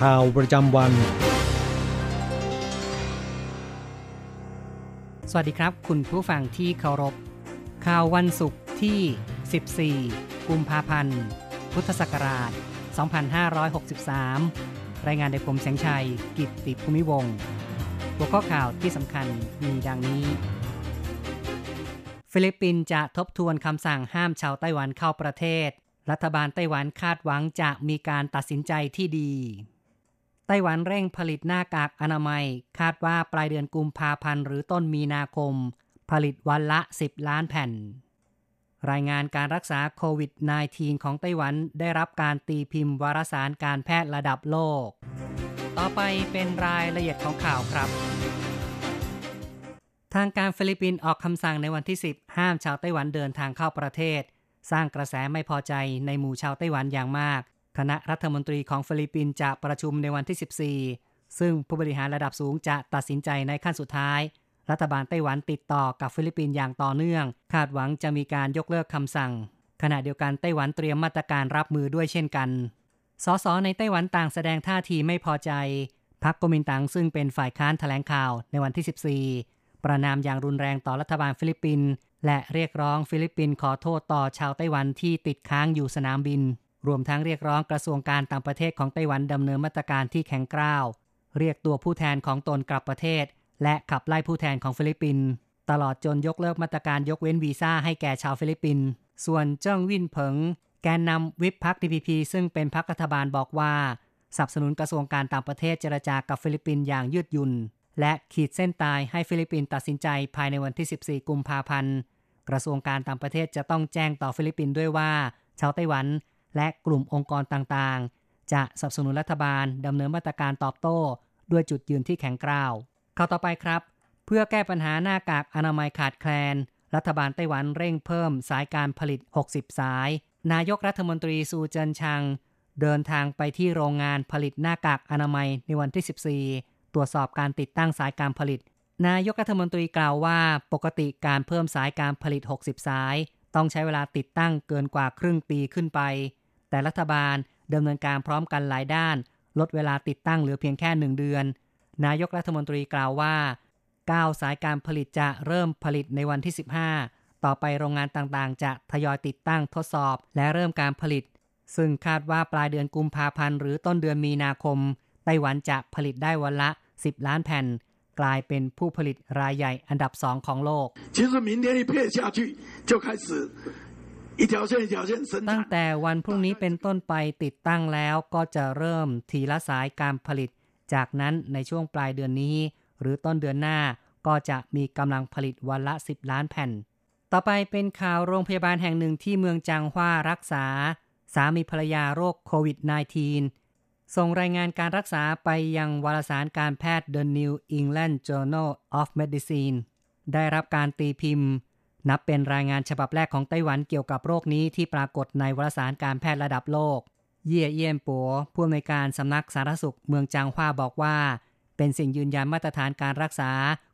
ข่าวประจำวัน สวัสดีครับ คุณผู้ฟังที่เคารพ ข่าววันศุกร์ที่ 14 กุมภาพันธ์ พุทธศักราช 2563 รายงานโดยผมแสงชัย กิตติภูมิวงศ์หัวข้อข่าวที่สำคัญมีดังนี้ ฟิลิปปินส์จะทบทวนคำสั่งห้ามชาวไต้หวันเข้าประเทศรัฐบาลไต้หวันคาดหวังจะมีการตัดสินใจที่ดี ไต้หวันเร่งผลิตหน้ากากอนามัย คาดว่าปลายเดือนกุมภาพันธ์หรือต้นมีนาคม ผลิตวันละ 10 ล้านแผ่น รายงานการรักษาโควิด -19 ของไต้หวันได้รับการตีพิมพ์วารสารการแพทย์ระดับโลก ต่อไปเป็นรายละเอียดของข่าวครับ ทางการฟิลิปปินส์ออกคำสั่งในวันที่ 10 ห้ามชาวไต้หวันเดินทางเข้าประเทศ สร้างกระแสไม่พอใจในหมู่ชาวไต้หวันอย่างมาก คณะรัฐมนตรีของฟิลิปปินส์จะประชุมในวันที่ 14 ซึ่งผู้บริหารระดับสูงจะตัดสินใจในขั้นสุดท้าย รัฐบาลไต้หวันติดต่อกับฟิลิปปินส์อย่างต่อเนื่อง คาดหวังจะมีการยกเลิกคำสั่ง ขณะเดียวกันไต้หวันเตรียมมาตรการรับมือด้วยเช่นกัน สส. ในไต้หวันต่างแสดงท่าทีไม่พอใจ พรรคกมินตังซึ่งเป็นฝ่ายค้านแถลงข่าวในวันที่ 14 ประณามอย่างรุนแรงต่อรัฐบาลฟิลิปปินส์และเรียกร้องฟิลิปปินส์ขอโทษต่อชาวไต้หวันที่ติดค้างอยู่สนามบิน รวมทั้งเรียกร้องกระทรวงการต่างประเทศของไต้หวันดำเนินมาตรการที่แข็งกร้าว เรียกตัวผู้แทนของตนกลับประเทศ และขับไล่ผู้แทนของฟิลิปปินส์ตลอดจนยกเลิกมาตรการยกเว้นวีซ่าให้แก่ชาวฟิลิปปินส์ส่วนเจิ้งวินเผิง แกนนำวิปพรรค DPP ซึ่งเป็นพรรครัฐบาลบอกว่าสนับสนุนกระทรวงการต่างประเทศเจรจากับฟิลิปปินส์อย่างยืดหยุ่น และขีดเส้นตายให้ฟิลิปปินส์ตัดสินใจภายในวันที่ 14 กุมภาพันธ์ กระทรวงการต่างประเทศจะต้องแจ้งต่อฟิลิปปินส์ด้วยว่า ชาวไต้หวัน และกลุ่มองค์กรต่างๆ จะสนับสนุนรัฐบาลดำเนินมาตรการตอบโต้ ด้วยจุดยืนที่แข็งกร้าวข่าวต่อไปครับ เพื่อแก้ปัญหาหน้ากากอนามัยขาดแคลน รัฐบาลไต้หวันเร่งเพิ่มสายการผลิต 60 สาย นายกรัฐมนตรีซูเจินชัง เดินทางไปที่โรงงานผลิตหน้ากากอนามัยในวันที่ 14 ตรวจสอบการติดตั้งสายการผลิต นายกรัฐมนตรีกล่าวว่าปกติการเพิ่มสายการผลิต 60 สาย ต้องใช้เวลาติดตั้งเกินกว่าครึ่งปีขึ้นไป แต่รัฐบาลดำเนินการพร้อมกันหลายด้าน ลดเวลาติดตั้งเหลือเพียงแค่หนึ่งเดือน นายกรัฐมนตรีกล่าวว่า 9 สายการผลิตจะเริ่มผลิตในวันที่ 15 ต่อไปโรงงานต่างๆ จะทยอยติดตั้งทดสอบ และเริ่มการผลิต ซึ่งคาดว่าปลายเดือนกุมภาพันธ์หรือต้นเดือนมีนาคม ไต้หวันจะผลิตได้วันละ 10 ล้านแผ่น กลายเป็นผู้ผลิตรายใหญ่อันดับสองของโลก 其实明天一配下去，就开始一条线一条线生 ตั้ง。แต่วันพรุ่งนี้เป็นต้นไปติดตั้งแล้วก็จะเริ่มทีละสายการผลิต จากนั้นในช่วงปลายเดือนนี้ หรือต้นเดือนหน้าก็จะมีกำลังผลิตวันละ 10 ล้านแผ่น ต่อไปเป็นข่าวโรงพยาบาลแห่งหนึ่งที่เมืองจางฮวารักษา สามีภรรยาโรคโควิด -19 ส่งรายงานการรักษาไปยังวารสารการแพทย์ The New England Journal of Medicine ได้รับการตีพิมพ์ นับเป็นรายงานฉบับแรกของไต้หวันเกี่ยวกับโรคนี้ที่ปรากฏในวารสารการแพทย์ระดับโลก เย่เยี่ยมปัวผู้อำนวยการสำนักสาธารณสุขเมืองจางฮวาบอกว่า เป็นสิ่งยืนยันมาตรฐานการรักษา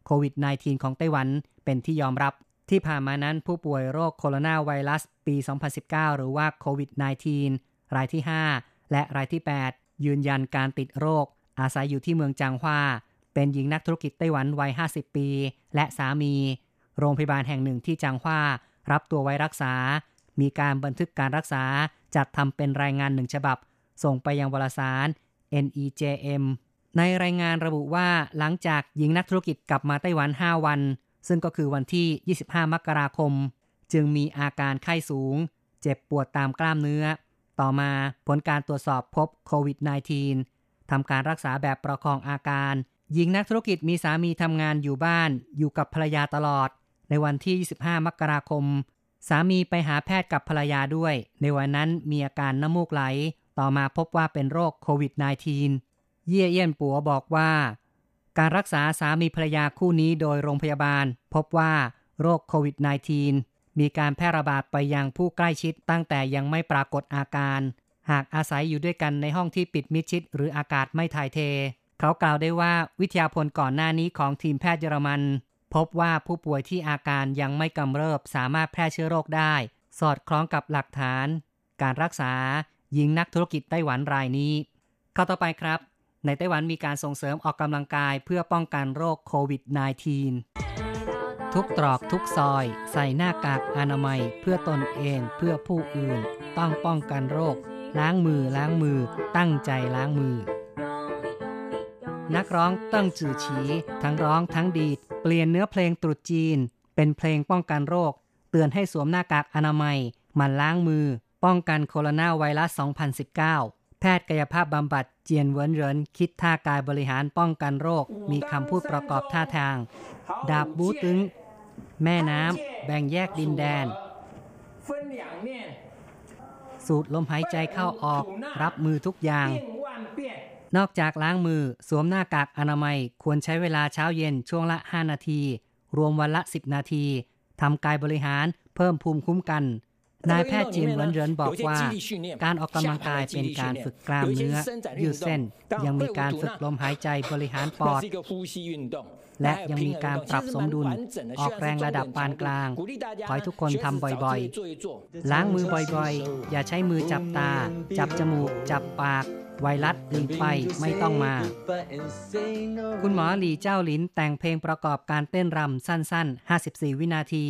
โควิด -19 ของไต้หวันเป็นที่ยอมรับ ที่ผ่านมานั้นผู้ป่วยโรคโคโรนาไวรัสปี 2019 หรือว่าโควิด -19 รายที่ 5 และรายที่ 8 ยืนยันการติดโรค อาศัยอยู่ที่เมืองจางฮวาเป็นหญิงนักธุรกิจไต้หวันวัย 50 ปี และสามี โรงพยาบาลแห่งหนึ่งที่จางฮวารับตัวไว้รักษา มีการบันทึกการรักษาจัดทำเป็นรายงานหนึ่งฉบับ ส่งไปยังวารสาร NEJM ในรายงานระบุว่าหลังจากหญิงนักธุรกิจกลับมาไต้หวัน 5 วัน ซึ่งก็คือวันที่ 25 มกราคม จึงมีอาการไข้สูง เจ็บปวดตามกล้ามเนื้อ ต่อมาผลการตรวจสอบพบโควิด -19 ทำการรักษาแบบประคองอาการ หญิงนักธุรกิจมีสามีทำงานอยู่บ้านอยู่กับภรรยาตลอด ในวันที่ 25 มกราคม สามีไปหาแพทย์กับภรรยาด้วย ในวันนั้นมีอาการน้ำมูกไหล ต่อมาพบว่าเป็นโรคโควิด -19 เยี่ยเยี่ยนปัวบอกว่า การรักษาสามีภรรยาคู่นี้โดยโรงพยาบาล พบว่าโรคโควิด -19 มีการแพร่ระบาดไปยังผู้ใกล้ชิดตั้งแต่ยังไม่ปรากฏอาการ หากอาศัยอยู่ด้วยกันในห้องที่ปิดมิดชิด หรืออากาศไม่ถ่ายเท เขากล่าวได้ว่าวิทยาพลก่อนหน้านี้ของทีมแพทย์เยอรมัน พบว่าผู้ป่วยที่อาการยังไม่กำเริบสามารถแพร่เชื้อโรคได้ สอดคล้องกับหลักฐาน การรักษาหญิงนักธุรกิจไต้หวันรายนี้ เข้าต่อไปครับ ในไต้หวันมีการส่งเสริมออกกำลังกายเพื่อป้องกันโรคโควิด -19 ทุกตรอกทุกซอย ใส่หน้ากากอนามัยเพื่อตนเองเพื่อผู้อื่น ต้องป้องกันโรค ล้างมือล้างมือ ตั้งใจล้างมือ นักร้องเติ้งจือฉี ทั้งร้องทั้งดีด เปลี่ยนเนื้อเพลงตรุษจีน เป็นเพลงป้องกันโรค เตือนให้สวมหน้ากากอนามัยมันล้างมือ ป้องกันโคโรนาไวรัส 2019 แพทย์กายภาพบำบัดเจียนเวินเหรินคิดท่ากายบริหารป้องกันโรค มีคำพูดประกอบท่าทาง ดาบบูตึง แม่น้ำแบ่งแยกดินแดน สูดลมหายใจเข้าออก รับมือทุกอย่าง นอกจากล้างมือสวมหน้ากากอนามัยควรใช้เวลาเช้าเย็นช่วงละ 5 นาที รวมวันละ 10 นาทีทำกายบริหารเพิ่มภูมิคุ้มกันนายแพทย์จีนเหวินเหรินบอกว่า การออกกำลังกายเป็นการฝึกกล้ามเนื้อยืดเส้น ยังมีการฝึกลมหายใจบริหารปอด และยังมีการปรับสมดุล ออกแรงระดับปานกลาง ขอให้ทุกคนทำบ่อยๆ ล้างมือบ่อยๆ อย่าใช้มือจับตา จับจมูก จับปาก ไวรัสหลีไปไม่ต้องมา คุณหมอหลีเจ้าหลินแต่งเพลงประกอบการเต้นรำสั้น ๆ 54 วินาที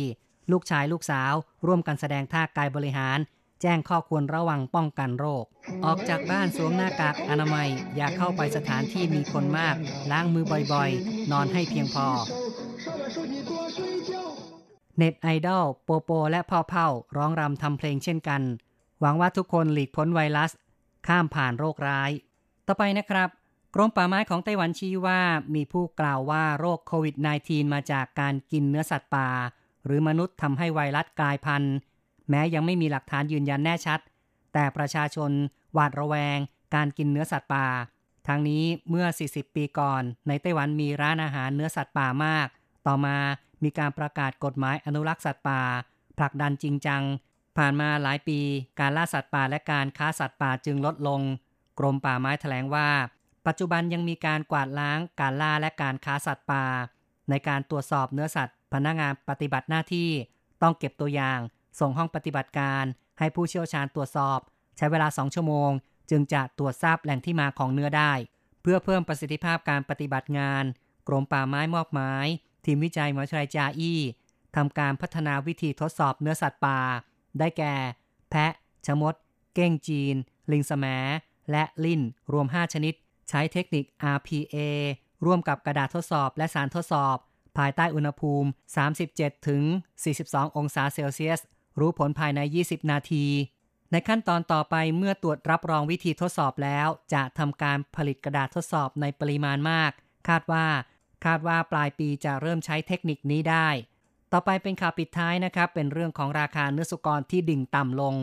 ลูกชายลูกสาว ร่วมกันแสดงท่ากายบริหาร แจ้งข้อควรระวังป้องกันโรค ออกจากบ้านสวมหน้ากากอนามัย อย่าเข้าไปสถานที่มีคนมาก ล้างมือบ่อยๆ นอนให้เพียงพอเน็ตไอดอลโปโป และพ่อเผ่าร้องรำทำเพลงเช่นกัน หวังว่าทุกคนหลีกพ้นไวรัส ข้ามผ่านโรคร้าย ต่อไปนะครับ กรมป่าไม้ของไต้หวันชี้ว่ามีผู้กล่าวว่าโรคโควิด -19 มาจากการกินเนื้อสัตว์ป่า หรือมนุษย์ทำให้ไวรัสกลายพันธุ์แม้ยังไม่มีหลักฐานยืนยันแน่ชัด แต่ประชาชนหวาดระแวง การกินเนื้อสัตว์ป่าทางนี้เมื่อ 40 ปีก่อน ในไต้หวันมีร้านอาหารเนื้อสัตว์ป่ามาก ต่อมามีการประกาศกฎหมายอนุรักษ์สัตว์ป่าผลักดันจริงจัง ผ่านมาหลายปีการล่าสัตว์ป่าและการค้าสัตว์ป่าจึงลดลง กรมป่าไม้แถลงว่า ปัจจุบันยังมีการกวาดล้างการล่าและการค้าสัตว์ป่า ในการตรวจสอบเนื้อสัตว์ พนักงานปฏิบัติหน้าที่ ต้องเก็บตัวอย่าง ส่งห้องปฏิบัติการ ให้ผู้เชี่ยวชาญตรวจสอบ ใช้เวลา 2 ชั่วโมง จึงจะตรวจทราบแหล่งที่มาของเนื้อได้ เพื่อเพิ่มประสิทธิภาพการปฏิบัติงาน กรมป่าไม้มอบหมาย ทีมวิจัยมหาวิทยาลัยจาอี้ทำการพัฒนาวิธีทดสอบเนื้อสัตว์ป่า ได้แก่ แพะ ชมด เก้งจีน ลิงสมและลิ้น รวม 5 ชนิด ใช้เทคนิค RPA ร่วมกับกระดาษทดสอบและสารทดสอบ ภายใต้อุณหภูมิ 37 ถึง 42 องศาเซลเซียส รู้ผลภายใน 20 นาที ในขั้นตอนต่อไปเมื่อตรวจรับรองวิธีทดสอบแล้ว จะทำการผลิตกระดาษทดสอบในปริมาณมาก คาดว่า คาดว่าปลายปีจะเริ่มใช้เทคนิคนี้ได้ ต่อไปเป็นข่าวปิดท้ายนะครับ เป็นเรื่องของราคาเนื้อสุกรที่ดิ่งต่ำลง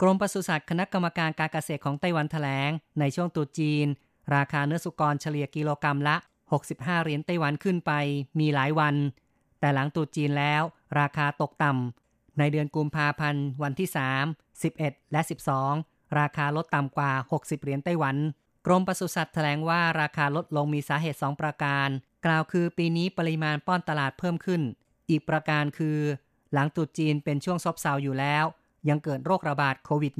กรมปศุสัตว์คณะกรรมการการเกษตรของไต้หวันแถลง ในช่วงตุจีน ราคาเนื้อสุกรเฉลี่ยกิโลกรรัมละ 65 เหรียญไต้หวันขึ้นไป มีหลายวัน แต่หลังตุจีนแล้ว ราคาตกต่ำในเดือนกุมภาพันธ์วันที่ 3 11 และ 12 ราคาลดต่ำกว่า 60 เหรียญไต้หวัน กรมปศุสัตว์แถลงว่าราคาลดลงมีสาเหตุ 2 ประการ กล่าวคือปีนี้ปริมาณป้อนตลาดเพิ่มขึ้น อีกประการคือหลังตรุษจีนเป็นช่วงซบเซาอยู่แล้ว ยังเกิดโรคระบาดโควิด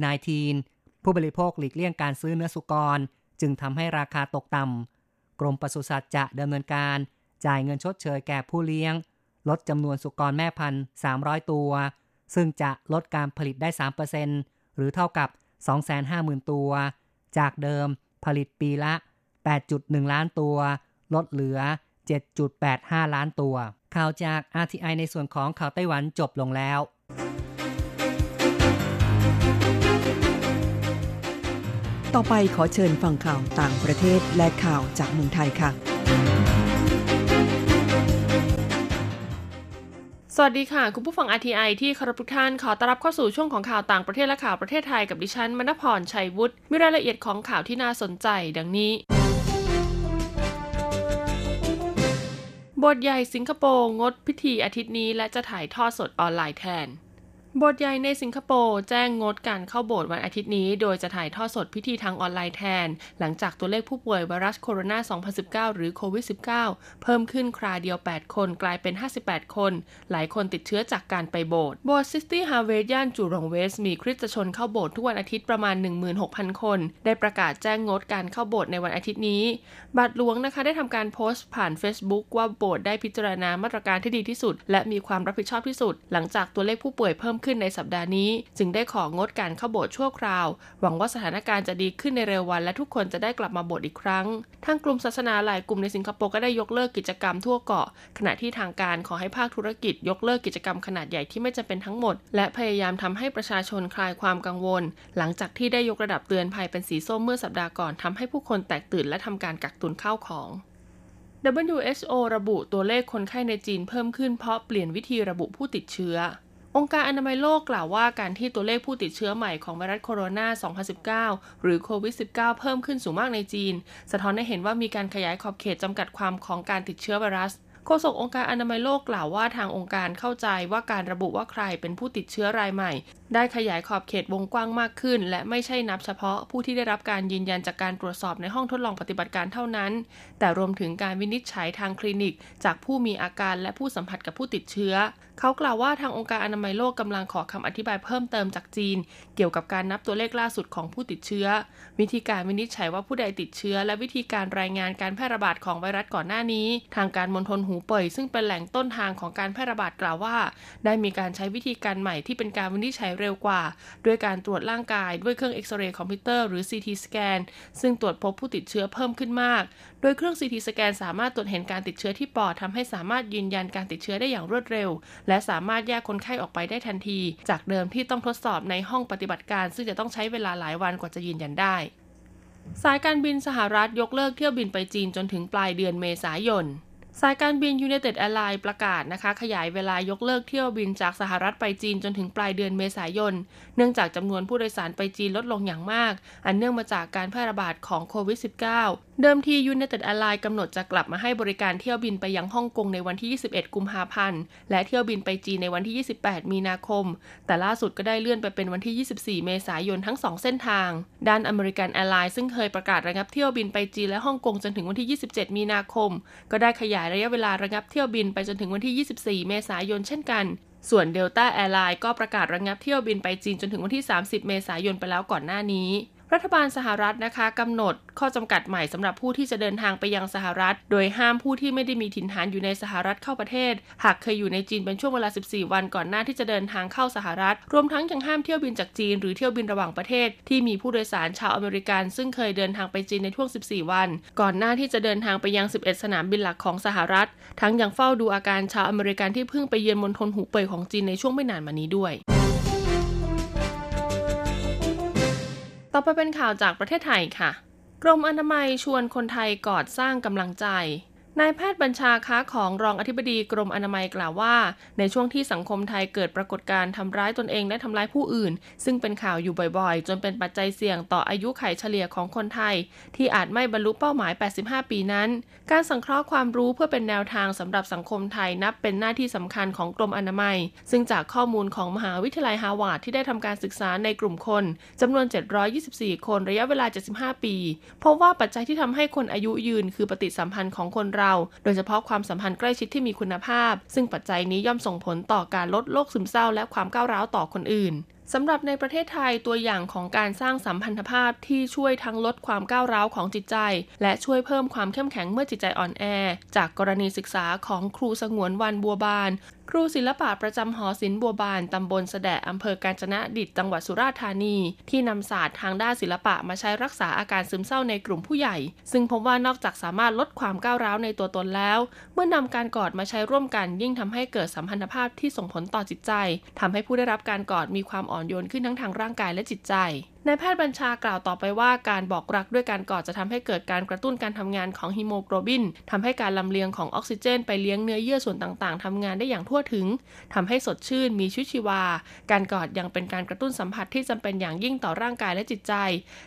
-19 ผู้บริโภคหลีกเลี่ยงการซื้อเนื้อสุกร จึงทำให้ราคาตกต่ำกรมปศุสัตว์จะดำเนินการ จ่ายเงินชดเชยแก่ผู้เลี้ยง ลดจำนวนสุกรแม่พันธุ์ 300 ตัว ซึ่งจะลดการผลิตได้ 3%หรือเท่ากับ 250,000 ตัว จากเดิมผผลิตปีละ 8.1 ล้านตัว ลดเหลือ 7.85 ล้านตัว ข่าวจาก RTI ในส่วนของข่าวไต้หวันจบลงแล้ว ต่อไปขอเชิญฟังข่าวต่างประเทศและข่าวจากเมืองไทยค่ะ สวัสดีค่ะ คุณผู้ฟัง RTI ที่คารพทุกท่านขอต้อนรับเข้าสู่ช่วงของข่าวต่างประเทศและข่าวประเทศไทยกับดิฉันมณพรชัยวุฒิมีรายละเอียดของข่าวที่น่าสนใจดังนี้ บทใหญ่สิงคโปร์งดพิธีอาทิตย์นี้และจะถ่ายทอดสดออนไลน์แทน โบสถ์ใหญ่ในสิงคโปร์แจ้งงดการเข้าโบสถ์วันอาทิตย์นี้ โดยจะถ่ายทอดสดพิธีทางออนไลน์แทน หลังจากตัวเลขผู้ป่วยไวรัสโคโรนา 2019 หรือโควิด -19 เพิ่มขึ้นคราเดียว 8 คนกลายเป็น 58 คน หลายคนติดเชื้อจากการไปโบสถ์ โบสถ์ City Harvest ย่าน Jurong West มีคริสตชนเข้าโบสถ์ทุกวันอาทิตย์ประมาณ 16,000 คน ได้ประกาศแจ้งงดการเข้าโบสถ์ในวันอาทิตย์นี้บาทหลวงนะคะได้ทำการโพสต์ผ่าน Facebook ว่าโบสถ์ได้พิจารณามาตรการที่ดีที่สุด และมีความรับผิดชอบที่สุด หลังจากตัวเลขผู้ป่วยเพิ่มขึ้นในสัปดาห์นี้ จึงได้ของดการเข้าโบสถ์ชั่วคราว หวังว่าสถานการณ์จะดีขึ้นในเร็ววัน และทุกคนจะได้กลับมาโบสถ์อีกครั้ง ทางกลุ่มศาสนาหลายกลุ่มในสิงคโปร์ก็ได้ยกเลิกกิจกรรมทั่วเกาะ ขณะที่ทางการขอให้ภาคธุรกิจยกเลิกกิจกรรมขนาดใหญ่ที่ไม่จำเป็นทั้งหมด และพยายามทำให้ประชาชนคลายความกังวล หลังจากที่ได้ยกระดับเตือนภัยเป็นสีส้มเมื่อสัปดาห์ก่อนทำให้ผู้คนแตกตื่นและทำการกักตุนข้าวของ WHO ระบุตัวเลขคนไข้ในจีนเพิ่มขึ้นเพราะเปลี่ยนวิธีระบุผู้ติดเชื้อ องค์การอนามัยโลกกล่าวว่าการที่ตัวเลขผู้ติดเชื้อใหม่ของไวรัสโคโรนา 2019 หรือโควิด -19 เพิ่มขึ้นสูงมากในจีน สะท้อนให้เห็นว่ามีการขยายขอบเขตจำกัดความของการติดเชื้อไวรัสโฆษกองค์การอนามัยโลกกล่าวว่าทางองค์การเข้าใจว่าการระบุว่าใครเป็นผู้ติดเชื้อรายใหม่ได้ขยายขอบเขตวงกว้างมากขึ้น และไม่ใช่นับเฉพาะผู้ที่ได้รับการยืนยันจากการตรวจสอบในห้องทดลองปฏิบัติการเท่านั้น แต่รวมถึงการวินิจฉัยทางคลินิก จากผู้มีอาการและผู้สัมผัสกับผู้ติดเชื้อ เขากล่าวว่าทางองค์การอนามัยโลกกำลังขอคำอธิบายเพิ่มเติมจากจีน เกี่ยวกับการนับตัวเลขล่าสุดของผู้ติดเชื้อ วิธีการวินิจฉัยว่าผู้ใดติดเชื้อ และวิธีการรายงานการแพร่ระบาดของไวรัสก่อนหน้านี้ ทางการมณฑลหูเป่ยซึ่งเป็นแหล่งต้นทางของการแพร่ระบาดกล่าวว่า ได้มีการใช้วิธีการใหม่ที่เป็นการวินิจฉัยเร็วกว่า ด้วยการตรวจร่างกายด้วยเครื่องเอ็กซเรย์คอมพิวเตอร์หรือ CT สแกนซึ่งตรวจพบผู้ติดเชื้อเพิ่มขึ้นมาก โดยเครื่อง CT สแกนสามารถตรวจเห็นการติดเชื้อที่ปอดทำให้สามารถยืนยันการติดเชื้อได้อย่างรวดเร็ว และสามารถแยกคนไข้ออกไปได้ทันที จากเดิมที่ต้องทดสอบในห้องปฏิบัติการ ซึ่งจะต้องใช้เวลาหลายวันกว่าจะยืนยันได้ สายการบินสหรัฐยกเลิกเที่ยวบินไปจีนจนถึงปลายเดือนเมษายน สายการบิน United Airlines ประกาศนะคะขยายเวลายกเลิกเที่ยวบินจากสหรัฐไปจีนจนถึงปลายเดือนเมษายน เนื่องจากจำนวนผู้โดยสารไปจีนลดลงอย่างมาก อันเนื่องมาจากการแพร่ระบาดของโควิด -19 เดิมที United Airlines กำหนดจะกลับมาให้บริการเที่ยวบินไปยังฮ่องกงในวันที่ 21 กุมภาพันธ์ และเที่ยวบินไปจีนในวันที่ 28 มีนาคม แต่ล่าสุดก็ได้เลื่อนไปเป็นวันที่ 24 เมษายนทั้ง 2 เส้นทาง ด้าน American Airlines ซึ่งเคยประกาศระงับเที่ยวบินไปจีนและฮ่องกงจนถึงวันที่ 27 มีนาคม ก็ได้ขยายระยะเวลาระงับเที่ยวบินไปจนถึงวันที่ 24 เมษายนเช่นกัน ส่วนเดลต้าแอร์ไลน์ก็ประกาศระงับเที่ยวบินไปจีนจนถึงวันที่ 30 เมษายนไปแล้วก่อนหน้านี้ รัฐบาลสหรัฐนะคะกำหนดข้อจำกัดใหม่สำหรับผู้ที่จะเดินทางไปยังสหรัฐ โดยห้ามผู้ที่ไม่ได้มีถิ่นฐานอยู่ในสหรัฐเข้าประเทศ หากเคยอยู่ในจีนเป็นช่วงเวลา 14 วันก่อนหน้าที่จะเดินทางเข้าสหรัฐ รวมทั้งยังห้ามเที่ยวบินจากจีนหรือเที่ยวบินระหว่างประเทศ ที่มีผู้โดยสารชาวอเมริกัน ซึ่งเคยเดินทางไปจีนในช่วง 14 วัน ก่อนหน้าที่จะเดินทางไปยัง 11 สนามบินหลักของสหรัฐ ทั้งยังเฝ้าดูอาการชาวอเมริกันที่เพิ่งไปเยือนมณฑลหูเป่ยของจีนในช่วงไม่นานมานี้ด้วย ต่อไปเป็นข่าวจากประเทศไทยค่ะ กรมอนามัยชวนคนไทยกอดสร้างกำลังใจ นายแพทย์บัญชาค้าของรองอธิบดีกรมอนามัยกล่าวว่า ในช่วงที่สังคมไทยเกิดปรากฏการณ์ทำร้ายตนเองและทำร้ายผู้อื่น ซึ่งเป็นข่าวอยู่บ่อยๆ จนเป็นปัจจัยเสี่ยงต่ออายุไขเฉลี่ยของคนไทย ที่อาจไม่บรรลุเป้าหมาย 85 ปีนั้น การสังเคราะห์ความรู้เพื่อเป็นแนวทางสำหรับสังคมไทยนับเป็นหน้าที่สำคัญของกรมอนามัย ซึ่งจากข้อมูลของมหาวิทยาลัยฮาวาดที่ได้ทำการศึกษาในกลุ่มคนจำนวน 724 คนระยะเวลา 75 ปีพบว่าปัจจัยที่ทำให้คนอายุยืนคือปฏิสัมพันธ์ของคนเราโดยเฉพาะความสัมพันธ์ใกล้ชิดที่มีคุณภาพ ซึ่งปัจจัยนี้ย่อมส่งผลต่อการลดโรคซึมเศร้าและความก้าวร้าวต่อคนอื่น สำหรับในประเทศไทยตัวอย่างของการสร้างสัมพันธภาพที่ช่วยทั้งลดความก้าวร้าวของจิตใจ และช่วยเพิ่มความเข้มแข็งเมื่อจิตใจอ่อนแอ จากกรณีศึกษาของครูสงวนวันบัวบาน ครูศิลปะประจำหอศิลป์บัวบานตำบลสะแดะอำเภอกาญจนดิตจังหวัดสุราษฎร์ธานี ที่นำศาสตร์ทางด้านศิลปะมาใช้รักษาอาการซึมเศร้าในกลุ่มผู้ใหญ่ ซึ่งพบว่านอกจากสามารถลดความก้าวร้าวในตัวตนแล้ว เมื่อนำการกอดมาใช้ร่วมกัน ยิ่งทำให้เกิดสัมพันธภาพที่ส่งผลต่อจิตใจทำให้ผู้ได้รับการกอดมีความอ่อนอ่อนโยนขึ้นทั้งทางร่างกายและจิตใจ นายแพทย์บัญชากล่าวต่อไปว่าการบอกรักด้วยการกอดจะทำให้เกิดการกระตุ้นการทำงานของฮีโมโกลบินทำให้การลำเลียงของออกซิเจน ไปเลี้ยงเนื้อเยื่อส่วนต่างๆทำงานได้อย่างทั่วถึงทำให้สดชื่นมีชีวิตชีวา การกอดยังเป็นการกระตุ้นสัมผัสที่จำเป็นอย่างยิ่งต่อร่างกายและจิตใจ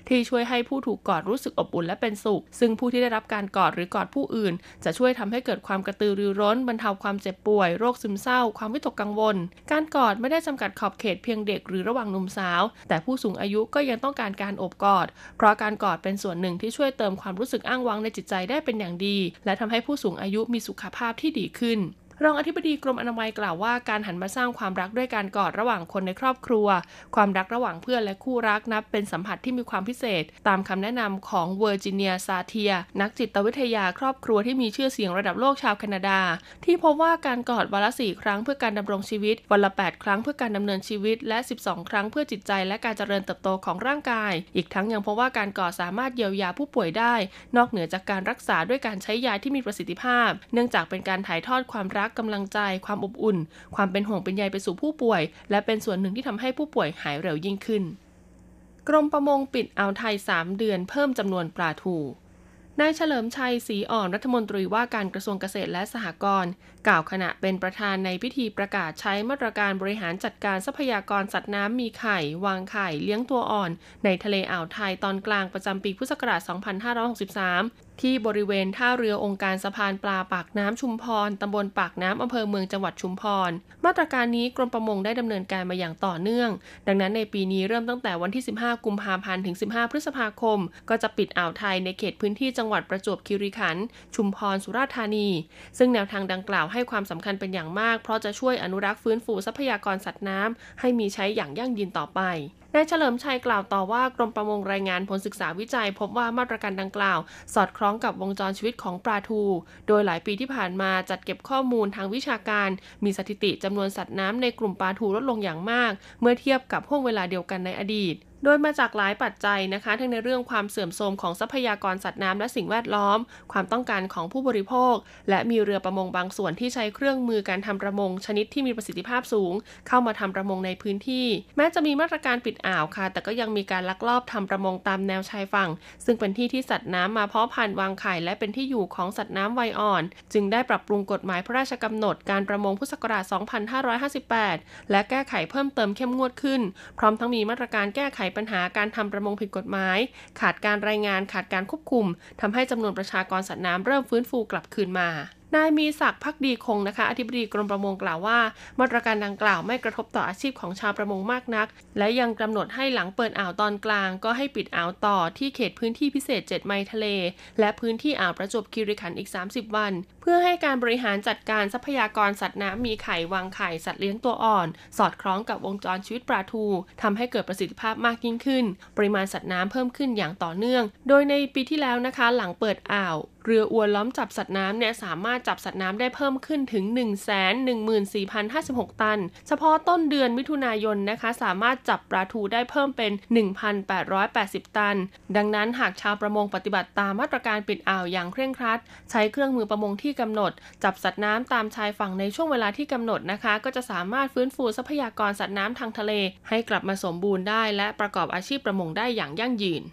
ที่ช่วยให้ผู้ถูกกอดรู้สึกอบอุ่นและเป็นสุข ซึ่งผู้ที่ได้รับการกอดหรือกอดผู้อื่น จะช่วยทำให้เกิดความกระตือรือร้นบรรเทาความเจ็บป่วย โรคซึมเศร้า ความวิตกกังวล การกอดไม่ได้จำกัดขอบเขตเพียงเด็กหรือระหว่างหนุ่มสาว แต่ผู้สูงอายุก็ยังต้องการการอบกอด เพราะการกอดเป็นส่วนหนึ่งที่ช่วยเติมความรู้สึกอ้างว้างในจิตใจได้เป็นอย่างดี และทำให้ผู้สูงอายุมีสุขภาพที่ดีขึ้น รองอธิบดีกรมอนามัยกล่าวว่าการหันมาสร้างความรักด้วยการกอดระหว่างคนในครอบครัว ความรักระหว่างเพื่อนและคู่รักนับเป็นสัมผัสที่มีความพิเศษ ตามคำแนะนำของเวอร์จิเนียซาเทีย นักจิตวิทยาครอบครัวที่มีชื่อเสียงระดับโลกชาวแคนาดา ที่พบว่าการกอดวันละสี่ครั้งเพื่อการดำรงชีวิต วันละ 8 ครั้งเพื่อการดำเนินชีวิต และ 12 ครั้งเพื่อจิตใจและการเจริญเติบโตของร่างกาย อีกทั้งยังพบว่าการกอดสามารถเยียวยาผู้ป่วยได้ นอกเหนือจากการรักษาด้วยการใช้ยาที่มีประสิทธิภาพ เนื่องจากเป็นการถ่ายทอดความรักกำลังใจ ความอบอุ่น ความเป็นห่วงเป็นใยไปสู่ผู้ป่วย และเป็นส่วนหนึ่งที่ทำให้ผู้ป่วยหายเร็วยิ่งขึ้น กรมประมงปิดอ่าวไทย 3 เดือนเพิ่มจำนวนปลาทูนายเฉลิมชัยศรีอ่อนรัฐมนตรีว่าการกระทรวงเกษตรและสหกรณ์กล่าวขณะเป็นประธานในพิธีประกาศใช้มาตรการบริหารจัดการทรัพยากรสัตว์น้ำมีไข่ วางไข่ เลี้ยงตัวอ่อน ในทะเลอ่าวไทยตอนกลางประจำปีพุทธศักราช 2563 ที่บริเวณท่าเรือองค์การสะพานปลาปากน้ำชุมพรตำบลปากน้ำอำเภอเมืองจังหวัดชุมพร มาตรการนี้กรมประมงได้ดำเนินการมาอย่างต่อเนื่อง ดังนั้นในปีนี้เริ่มตั้งแต่วันที่ 15 กุมภาพันธ์ถึง 15 พฤษภาคม ก็จะปิดอ่าวไทยในเขตพื้นที่จังหวัดประจวบคีรีขันธ์ชุมพรสุราษฎร์ธานี ซึ่งแนวทางดังกล่าวให้ความสำคัญเป็นอย่างมาก เพราะจะช่วยอนุรักษ์ฟื้นฟูทรัพยากรสัตว์น้ำให้มีใช้อย่างยั่งยืนต่อไป นายเฉลิมชัยกล่าวต่อว่ากรมประมงรายงานผลศึกษาวิจัย พบว่ามาตรการดังกล่าว สอดคล้องกับวงจรชีวิตของปลาทู โดยหลายปีที่ผ่านมาจัดเก็บข้อมูลทางวิชาการ มีสถิติจำนวนสัตว์น้ำในกลุ่มปลาทูลดลงอย่างมาก เมื่อเทียบกับห่วงเวลาเดียวกันในอดีต โดยมาจากหลายปัจจัยนะคะ ทั้งในเรื่องความเสื่อมโทรมของทรัพยากรสัตว์น้ำและสิ่งแวดล้อม ความต้องการของผู้บริโภค และมีเรือประมงบางส่วนที่ใช้เครื่องมือการทำประมง ชนิดที่มีประสิทธิภาพสูง เข้ามาทำประมงในพื้นที่ แม้จะมีมาตรการปิดอ่าวค่ะ แต่ก็ยังมีการลักลอบทำประมงตามแนวชายฝั่ง ซึ่งเป็นที่ที่สัตว์น้ำมาเพาะพันธุ์วางไข่และเป็นที่อยู่ของสัตว์น้ำวัยอ่อน จึงได้ปรับปรุงกฎหมายพระราชกำหนดการประมงพุทธศักราช 2558 และแก้ไขเพิ่มเติมเข้มงวดขึ้น พร้อมทั้งมีมาตรการแก้ไขปัญหาการทำประมงผิดกฎหมาย ขาดการรายงานขาดการควบคุมทำให้จำนวนประชากรสัตว์น้ำเริ่มฟื้นฟูกลับคืนมา นายมีศักดิ์พักดีคงนะคะอธิบดีกรมประมงกล่าวว่า มาตรการดังกล่าวไม่กระทบต่ออาชีพของชาวประมงมากนัก และยังกำหนดให้หลังเปิดอ่าวตอนกลาง ก็ให้ปิดอ่าวต่อที่เขตพื้นที่พิเศษ 7 ไมล์ทะเล และพื้นที่อ่าวประจวบคีรีขันธ์อีก 30 วัน เพื่อให้การบริหารจัดการทรัพยากรสัตว์น้ำมีไข่วางไข่สัตว์เลี้ยงตัวอ่อน สอดคล้องกับวงจรชีวิตปลาทูทำให้เกิดประสิทธิภาพมากยิ่งขึ้น ปริมาณสัตว์น้ำเพิ่มขึ้นอย่างต่อเนื่อง โดยในปีที่แล้วนะคะหลังเปิดอ่าวเรืออวนล้อมจับสัตว์น้ำเนี่ยสามารถจับสัตว์น้ำได้เพิ่มขึ้นถึง 1 1 4 0 5 6 ตัน เฉพาะต้นเดือนมิถุนายนนะคะ สามารถจับปลาทูได้เพิ่มเป็น 1,880 ตัน ดังนั้นหากชาวประมงปฏิบัติตามมาตรการปิดอ่าวอย่างเคร่งครัด ใช้เครื่องมือประมงที่กำหนด จับสัตว์น้ำตามชายฝั่งในช่วงเวลาที่กำหนดนะคะ ก็จะสามารถฟื้นฟูทรัพยากรสัตว์น้ำทางทะเล ให้กลับมาสมบูรณ์ได้ และประกอบอาชีพประมงได้อย่างยั่งยืน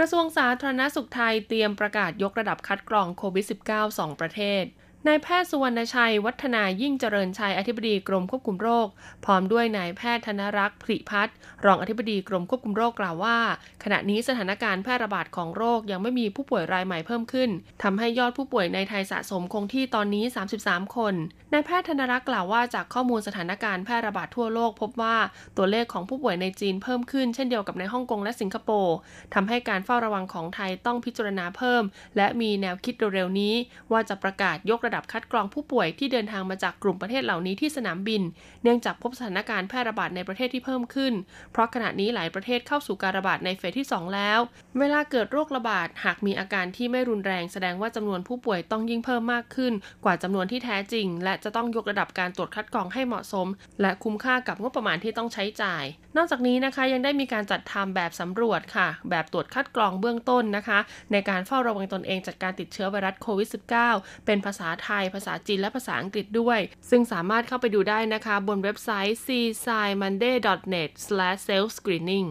กระทรวงสาธารณสุขไทยเตรียมประกาศยกระดับคัดกรองโควิด -19 2 ประเทศ นายแพทย์สุวรรณชัย วัฒนายิ่งเจริญชัยอธิบดีกรมควบคุมโรค พร้อมด้วยนายแพทย์ธนรักษ์ผริพัฒน์รองอธิบดีกรมควบคุมโรคกล่าวว่า ขณะนี้สถานการณ์แพร่ระบาดของโรคยังไม่มีผู้ป่วยรายใหม่เพิ่มขึ้นทำให้ยอดผู้ป่วยในไทยสะสมคงที่ตอนนี้ 33 คนนายแพทย์ธนรักษ์กล่าวว่าจากข้อมูลสถานการณ์แพร่ระบาดทั่วโลก พบว่าตัวเลขของผู้ป่วยในจีนเพิ่มขึ้น เช่นเดียวกับในฮ่องกงและสิงคโปร์ทำให้การเฝ้าระวังของไทยต้องพิจารณาเพิ่ม และมีแนวคิดเร็วๆนี้ ว่าจะประกาศยกระดับดับคัดกรองผู้ป่วยที่เดินทางมาจากกลุ่มประเทศเหล่านี้ที่สนามบิน เนื่องจากพบสถานการณ์แพร่ระบาดในประเทศที่เพิ่มขึ้น เพราะขณะนี้หลายประเทศเข้าสู่การระบาดในเฟสที่ 2 แล้ว เวลาเกิดโรคระบาดหากมีอาการที่ไม่รุนแรง แสดงว่าจำนวนผู้ป่วยต้องยิ่งเพิ่มมากขึ้น กว่าจำนวนที่แท้จริง และจะต้องยกระดับการตรวจคัดกรองให้เหมาะสม และคุ้มค่ากับงบประมาณที่ต้องใช้จ่าย นอกจากนี้นะคะยังได้มีการจัดทำแบบสำรวจค่ะ แบบตรวจคัดกรองเบื้องต้นนะคะ ในการเฝ้าระวังตนเองจากการติดเชื้อไวรัสโควิด -19 เป็นภาษาไทย ภาษาจีนและภาษาอังกฤษด้วย ซึ่งสามารถเข้าไปดูได้นะคะ บนเว็บไซต์ csimonday.net/self-screening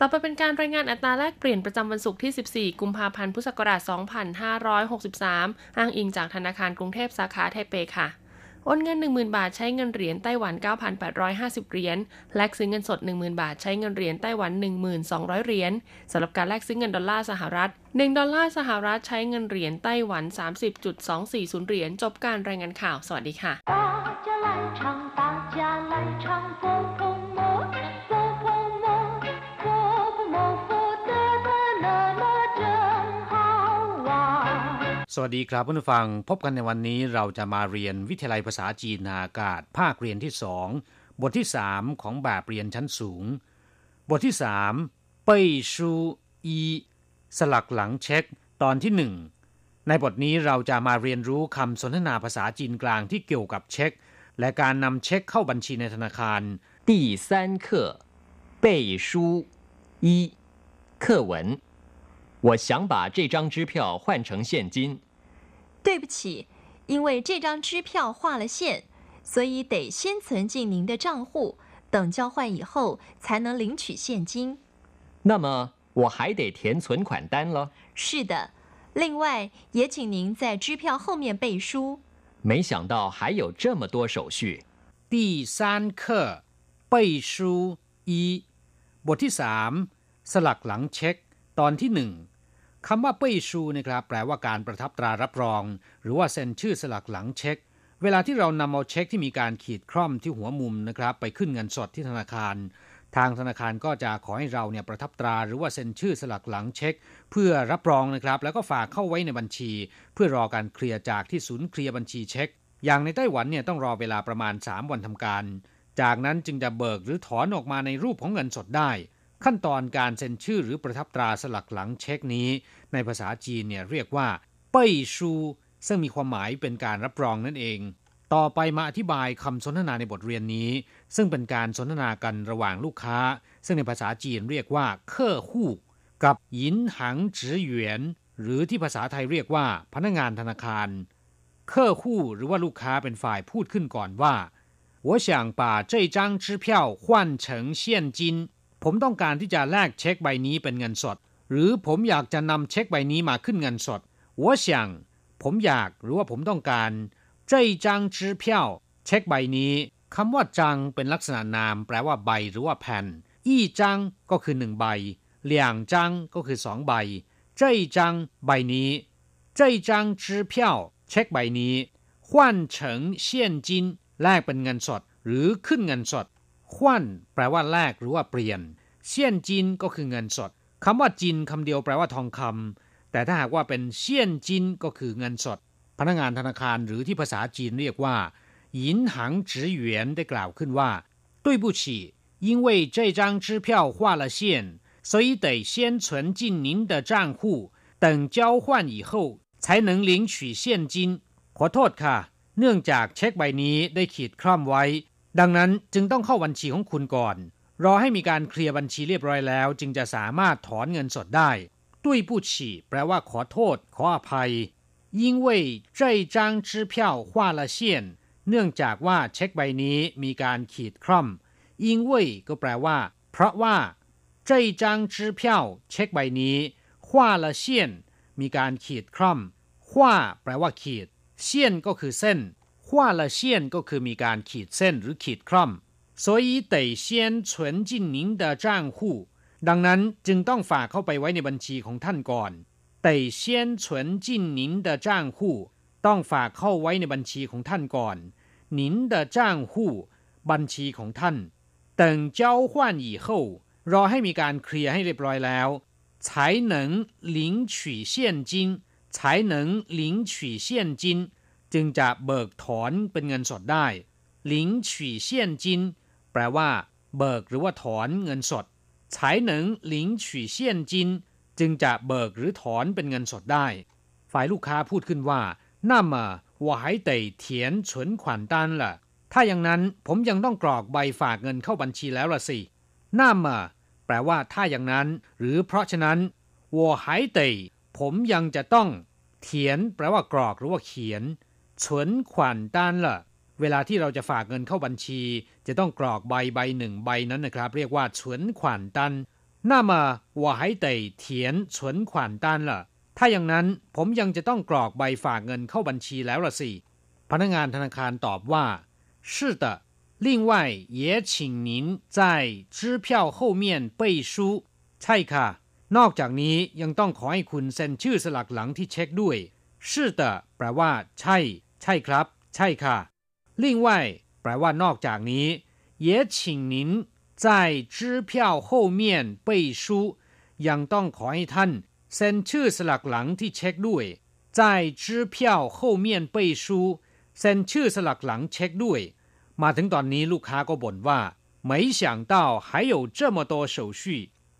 ต่อไปเป็นการรายงานอัตราแลกเปลี่ยนประจำวันศุกร์ที่ 14 กุมภาพันธ์ พุทธศักราช 2563 อ้างอิงจากธนาคารกรุงเทพสาขาไทเปค่ะ โอนเงิน 10,000 บาทใช้เงินเหรียญไต้หวัน 9,850 เหรียญ แลกซื้อเงินสด 10,000 บาทใช้เงินเหรียญไต้หวัน 1,200 เหรียญสำหรับการแลกซื้อเงินดอลลาร์สหรัฐ 1 ดอลลาร์สหรัฐใช้เงินเหรียญไต้หวัน 30.240 เหรียญ จบการรายงานข่าว สวัสดีค่ะ สวัสดีครับผู้ฟัง พบกันในวันนี้เราจะมาเรียนวิทยาลัยภาษาจีนนาอากาศ ภาคเรียนที่สองบทที่สามของแบบเรียนชั้นสูง บทที่สามเป้ยชูอีสลักหลังเช็ค ตอนที่หนึ่งในบทนี้เราจะมาเรียนรู้คำสนทนาภาษาจีนกลางที่เกี่ยวกับเช็ค และการนำเช็คเข้าบัญชีในธนาคาร 第三课背书一课文。我想把这张支票换成现金， 对不起，因为这张支票划了线，所以得先存进您的账户，等交换以后才能领取现金。那么我还得填存款单了。是的，另外也请您在支票后面背书。没想到还有这么多手续。第三课เป้ยชูอีบทที่สามสลักหลังเช็ค ตอนที่หนึ่ง คำว่าเป้ยชูนะครับแปลว่าการประทับตรารับรอง หรือว่าเซ็นชื่อสลักหลังเช็ค เวลาที่เรานำเอาเช็คที่มีการขีดคร่อมที่หัวมุมนะครับ ไปขึ้นเงินสดที่ธนาคาร ทางธนาคารก็จะขอให้เราเนี่ยประทับตราหรือว่าเซ็นชื่อสลักหลังเช็ค เพื่อรับรองนะครับ แล้วก็ฝากเข้าไว้ในบัญชี เพื่อรอการเคลียร์จากที่ศูนย์เคลียร์บัญชีเช็ค อย่างในไต้หวันเนี่ยต้องรอเวลาประมาณ 3 วันทำการ จากนั้นจึงจะเบิกหรือถอนออกมาในรูปของเงินสดได้ ขั้นตอนการเซ็นชื่อหรือประทับตราสลักหลังเช็คนี้ ในภาษาจีนเนี่ยเรียกว่าเป้ยชูซึ่งมีความหมายเป็นการรับรองนั่นเอง ต่อไปมาอธิบายคำสนทนาในบทเรียนนี้ ซึ่งเป็นการสนทนากันระหว่างลูกค้า ซึ่งในภาษาจีนเรียกว่าเคอฮู้กับหยินหังจือหยวนหรือที่ภาษาไทยเรียกว่าพนักงานธนาคาร เคอฮู้หรือว่าลูกค้าเป็นฝ่ายพูดขึ้นก่อนว่า我想把这张支票换成现金ผมต้องการที่จะแลกเช็คใบนี้เป็นเงินสด หรือผมอยากจะนำเช็คใบนี้มาขึ้นเงินสด我想ผมอยากหรือว่าผมต้องการ这张支票เช็คใบนี้คำว่าจังเป็นลักษณะนาม แปลว่าใบหรือว่าแผ่นอีจังก็คือหนึ่งใบเหลี่ยงจังก็คือสองใบ这张ใบนี้这张支票เช็คใบนี้换成现金แลกเป็นเงินสด หรือขึ้นเงินสดขวัญแปลว่าแลกหรือว่าเปลี่ยนเซียนจินก็คือเงินสด คำว่าจินคำเดียวแปลว่าทองคำแต่ถ้าหากว่าเป็นเซียนจินก็คือเงินสด พนักงานธนาคารหรือที่ภาษาจีนเรียกว่าหยินหังจือหยวนได้กล่าวขึ้นว่า对不起因为这张支票画了线所以得先存进您的账户等交换以后才能领取现金ขอโทษค่ะ เนื่องจากเช็คใบนี้ได้ขีดคร่อมไว้ ดังนั้นจึงต้องเข้าบัญชีของคุณก่อน รอให้มีการเคลียร์บัญชีเรียบร้อยแล้ว จึงจะสามารถถอนเงินสดได้ด้วยผู้ฉี่แปลว่าขอโทษ ขออภัยยิ่งเว่ยเจ้จางชื่อเพี้ยวขาเชียน เนื่องจากว่าเช็คใบนี้มีการขีดคร่อมยิงเว่ยก็แปลว่า เพราะว่าเจ้จาจ้ยวช็คใบนี้ขว้าเชียน มีการขีดคร่อมข้าแปลว่าขีด เชียนก็คือเส้นขว้าละเชียนก็คือมีการขีดเส้นหรือขีดคร่อม 所以得先存进您的账户ดังนั้นจึงต้องฝากเข้าไปไว้ในบัญชีของท่านก่อน得先存进您的账户ต้องฝากเข้าไว้ในบัญชีของท่านก่อน您的账户บัญชีของท่าน等交换以后รอให้มีการเคลียร์ให้เรียบร้อยแล้ว才 才能领取现金才能领取现金จึงจะเบิกถอนเป็นเงินสดได้领取现金 แปลว่า เบิกหรือว่าถอนเงินสด才能领取现金จึงจะเบิกหรือถอนเป็นเงินสดได้ ฝ่ายลูกค้าพูดขึ้นว่า那么我还得填存款单了ถ้าอย่างนั้นผมยังต้องกรอกใบฝากเงินเข้าบัญชีแล้วล่ะสิ那么แปลว่าถ้าอย่างนั้น หรือเพราะฉะนั้น我还得ผมยังจะต้องเขียนแปลว่ากรอกหรือว่าเขียน存款单了 เวลาที่เราจะฝากเงินเข้าบัญชี จะต้องกรอกใบใบหนึ่งใบนั้นนะครับ เรียกว่า存款单那么我还得填存款单了ถ้าอย่างนั้นผมยังจะต้องกรอกใบฝากเงินเข้าบัญชีแล้วล่ะสิ พนักงานธนาคารตอบว่า是的另外也请您在支票后面背书ใช่ค่ะ นอกจากนี้ยังต้องขอให้คุณเซ็นชื่อสลักหลังที่เช็คด้วย是的แปลว่า ใช่ ใช่ครับ ใช่ค่ะ 另外แปลว่านอกจากนี้也请您在支票后面背书ยังต้องขอให้ท่านเซ็นชื่อสลักหลังที่เช็คด้วย在支票后面背书เซ็นชื่อสลักหลังเช็คด้วย มาถึงตอนนี้ลูกค้าก็บ่นว่า没想到还有这么多手续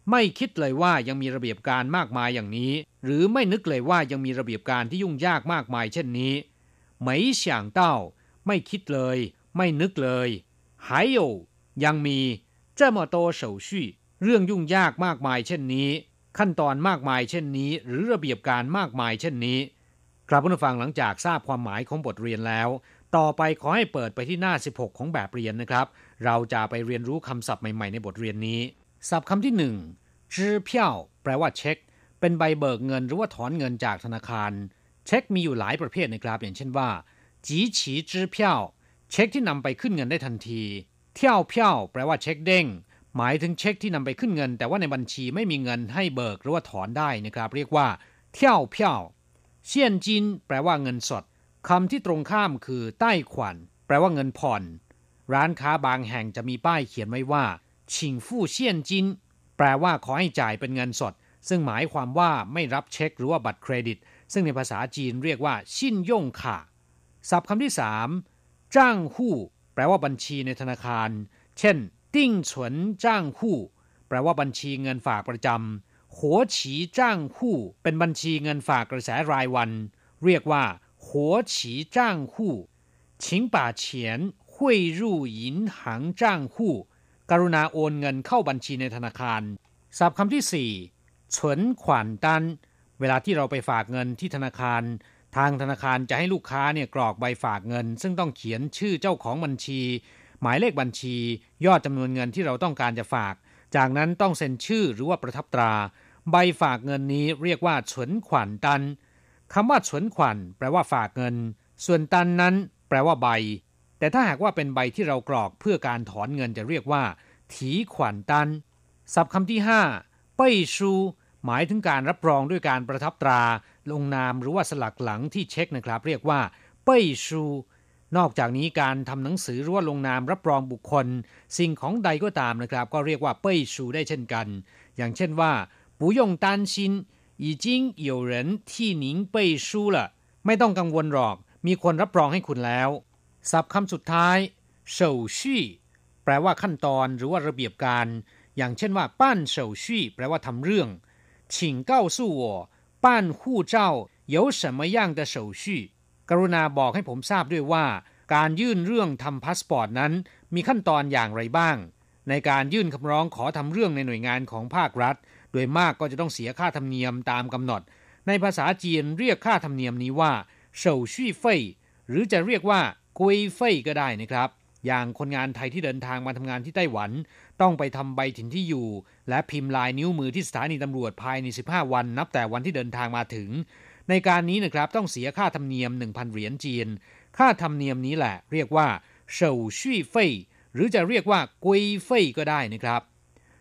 ไม่คิดเลยว่ายังมีระเบียบการมากมายอย่างนี้ หรือไม่นึกเลยว่ายังมีระเบียบการที่ยุ่งยากมากมายเช่นนี้没想到 ไม่คิดเลย ไม่นึกเลยหาโอยังมีเจ้ามโตเฉาชี่ เรื่องยุ่งยากมากมายเช่นนี้ ขั้นตอนมากมายเช่นนี้ หรือระเบียบการมากมายเช่นนี้กลับผู้ฟังหลังจากทราบความหมายของบทเรียนแล้ว ต่อไปขอให้เปิดไปที่หน้า 16 ของแบบเรียนนะครับ เราจะไปเรียนรู้คำศัพท์ใหม่ๆในบทเรียนนี้ ศัพท์คำที่หนึ่งจีเพี้ยวแปลว่าเช็ค เป็นใบเบิกเงินหรือว่าถอนเงินจากธนาคาร เช็คมีอยู่หลายประเภทนะครับ อย่างเช่นว่า จีฉีจื้อเพี้ยวเช็คที่นำไปขึ้นเงินได้ทันทีเที่ยวเพี้ยวแปลว่าเช็คเด้ง หมายถึงเช็คที่นำไปขึ้นเงิน แต่ว่าในบัญชีไม่มีเงินให้เบิกหรือว่าถอนได้นะครับ เรียกว่าเที่ยวเพี้ยวเซียนจินแปลว่าเงินสดคำที่ตรงข้ามคือใต้ขวัญแปลว่าเงินผ่อน ร้านค้าบางแห่งจะมีป้ายเขียนไว้ว่าชิงฟู่เซียนจินแปลว่าขอให้จ่ายเป็นเงินสด ซึ่งหมายความว่าไม่รับเช็คหรือว่าบัตรเครดิต ซึ่งในภาษาจีนเรียกว่าชินย่งค่ะ ศัพท์คำที่สามจ้างหู้แปลว่าบัญชีในธนาคาร เช่น ติ้งฉวนจ้างหู้แปลว่าบัญชีเงินฝากประจำหัวฉีจ้างหู้เป็นบัญชีเงินฝากกระแสรายวัน เรียกว่าหัวฉีจ้างหู้ชิงป่าเฉียนหุยรู่ยินหังจ้างหู้กรุณาโอนเงินเข้าบัญชีในธนาคารศัพท์คำที่สี่ฉวนขวานดันเวลาที่เราไปฝากเงินที่ธนาคาร ทางธนาคารจะให้ลูกค้าเนี่ยกรอกใบฝากเงิน ซึ่งต้องเขียนชื่อเจ้าของบัญชี หมายเลขบัญชี ยอดจำนวนเงินที่เราต้องการจะฝาก จากนั้นต้องเซ็นชื่อหรือว่าประทับตรา ใบฝากเงินนี้เรียกว่าฉวนขวัญตันคำว่าฉวนขวัญแปลว่าฝากเงิน ส่วนตันนั้น แปลว่าใบ แต่ถ้าหากว่าเป็นใบที่เรากรอกเพื่อการถอนเงินจะเรียกว่า ถีขวัญตันศัพท์คำที่ห้าเป้ยชู หมายถึงการรับรองด้วยการประทับตรา ลงนามหรือว่าสลักหลังที่เช็คนะครับ เรียกว่าเป้ยชูนอกจากนี้การทำหนังสือหรือว่าลงนามรับรองบุคคล สิ่งของใดก็ตามนะครับ ก็เรียกว่าเป้ยชูได้เช่นกัน อย่างเช่นว่า不用担心已经有人替您背书了ไม่ต้องกังวลหรอก มีคนรับรองให้คุณแล้ว ศัพท์คำสุดท้าย手续แปลว่าขั้นตอนหรือว่าระเบียบการ อย่างเช่นว่าป้าน手续แปลว่าทำเรื่อง 请告诉我办护照有什么样的手续กรุณาบอกให้ผมทราบด้วยว่า การยื่นเรื่องทำพาสปอร์ตนั้น มีขั้นตอนอย่างไรบ้าง ในการยื่นคำร้องขอทำเรื่องในหน่วยงานของภาครัฐ โดยมากก็จะต้องเสียค่าธรรมเนียมตามกำหนด ในภาษาจีนเรียกค่าธรรมเนียมนี้ว่าเฉาชี่เฟยหรือจะเรียกว่ากุยเฟยก็ได้นะครับ อย่างคนงานไทยที่เดินทางมาทำงานที่ไต้หวัน ต้องไปทำใบถิ่นที่อยู่ และพิมพ์ลายนิ้วมือที่สถานีตำรวจภายใน 15 วัน นับแต่วันที่เดินทางมาถึง ในการนี้นะครับต้องเสียค่าธรรมเนียม 1,000 เหรียญจีน ค่าธรรมเนียมนี้แหละ เรียกว่าเฉาชี่เฟยหรือจะเรียกว่ากุยเฟยก็ได้นะครับ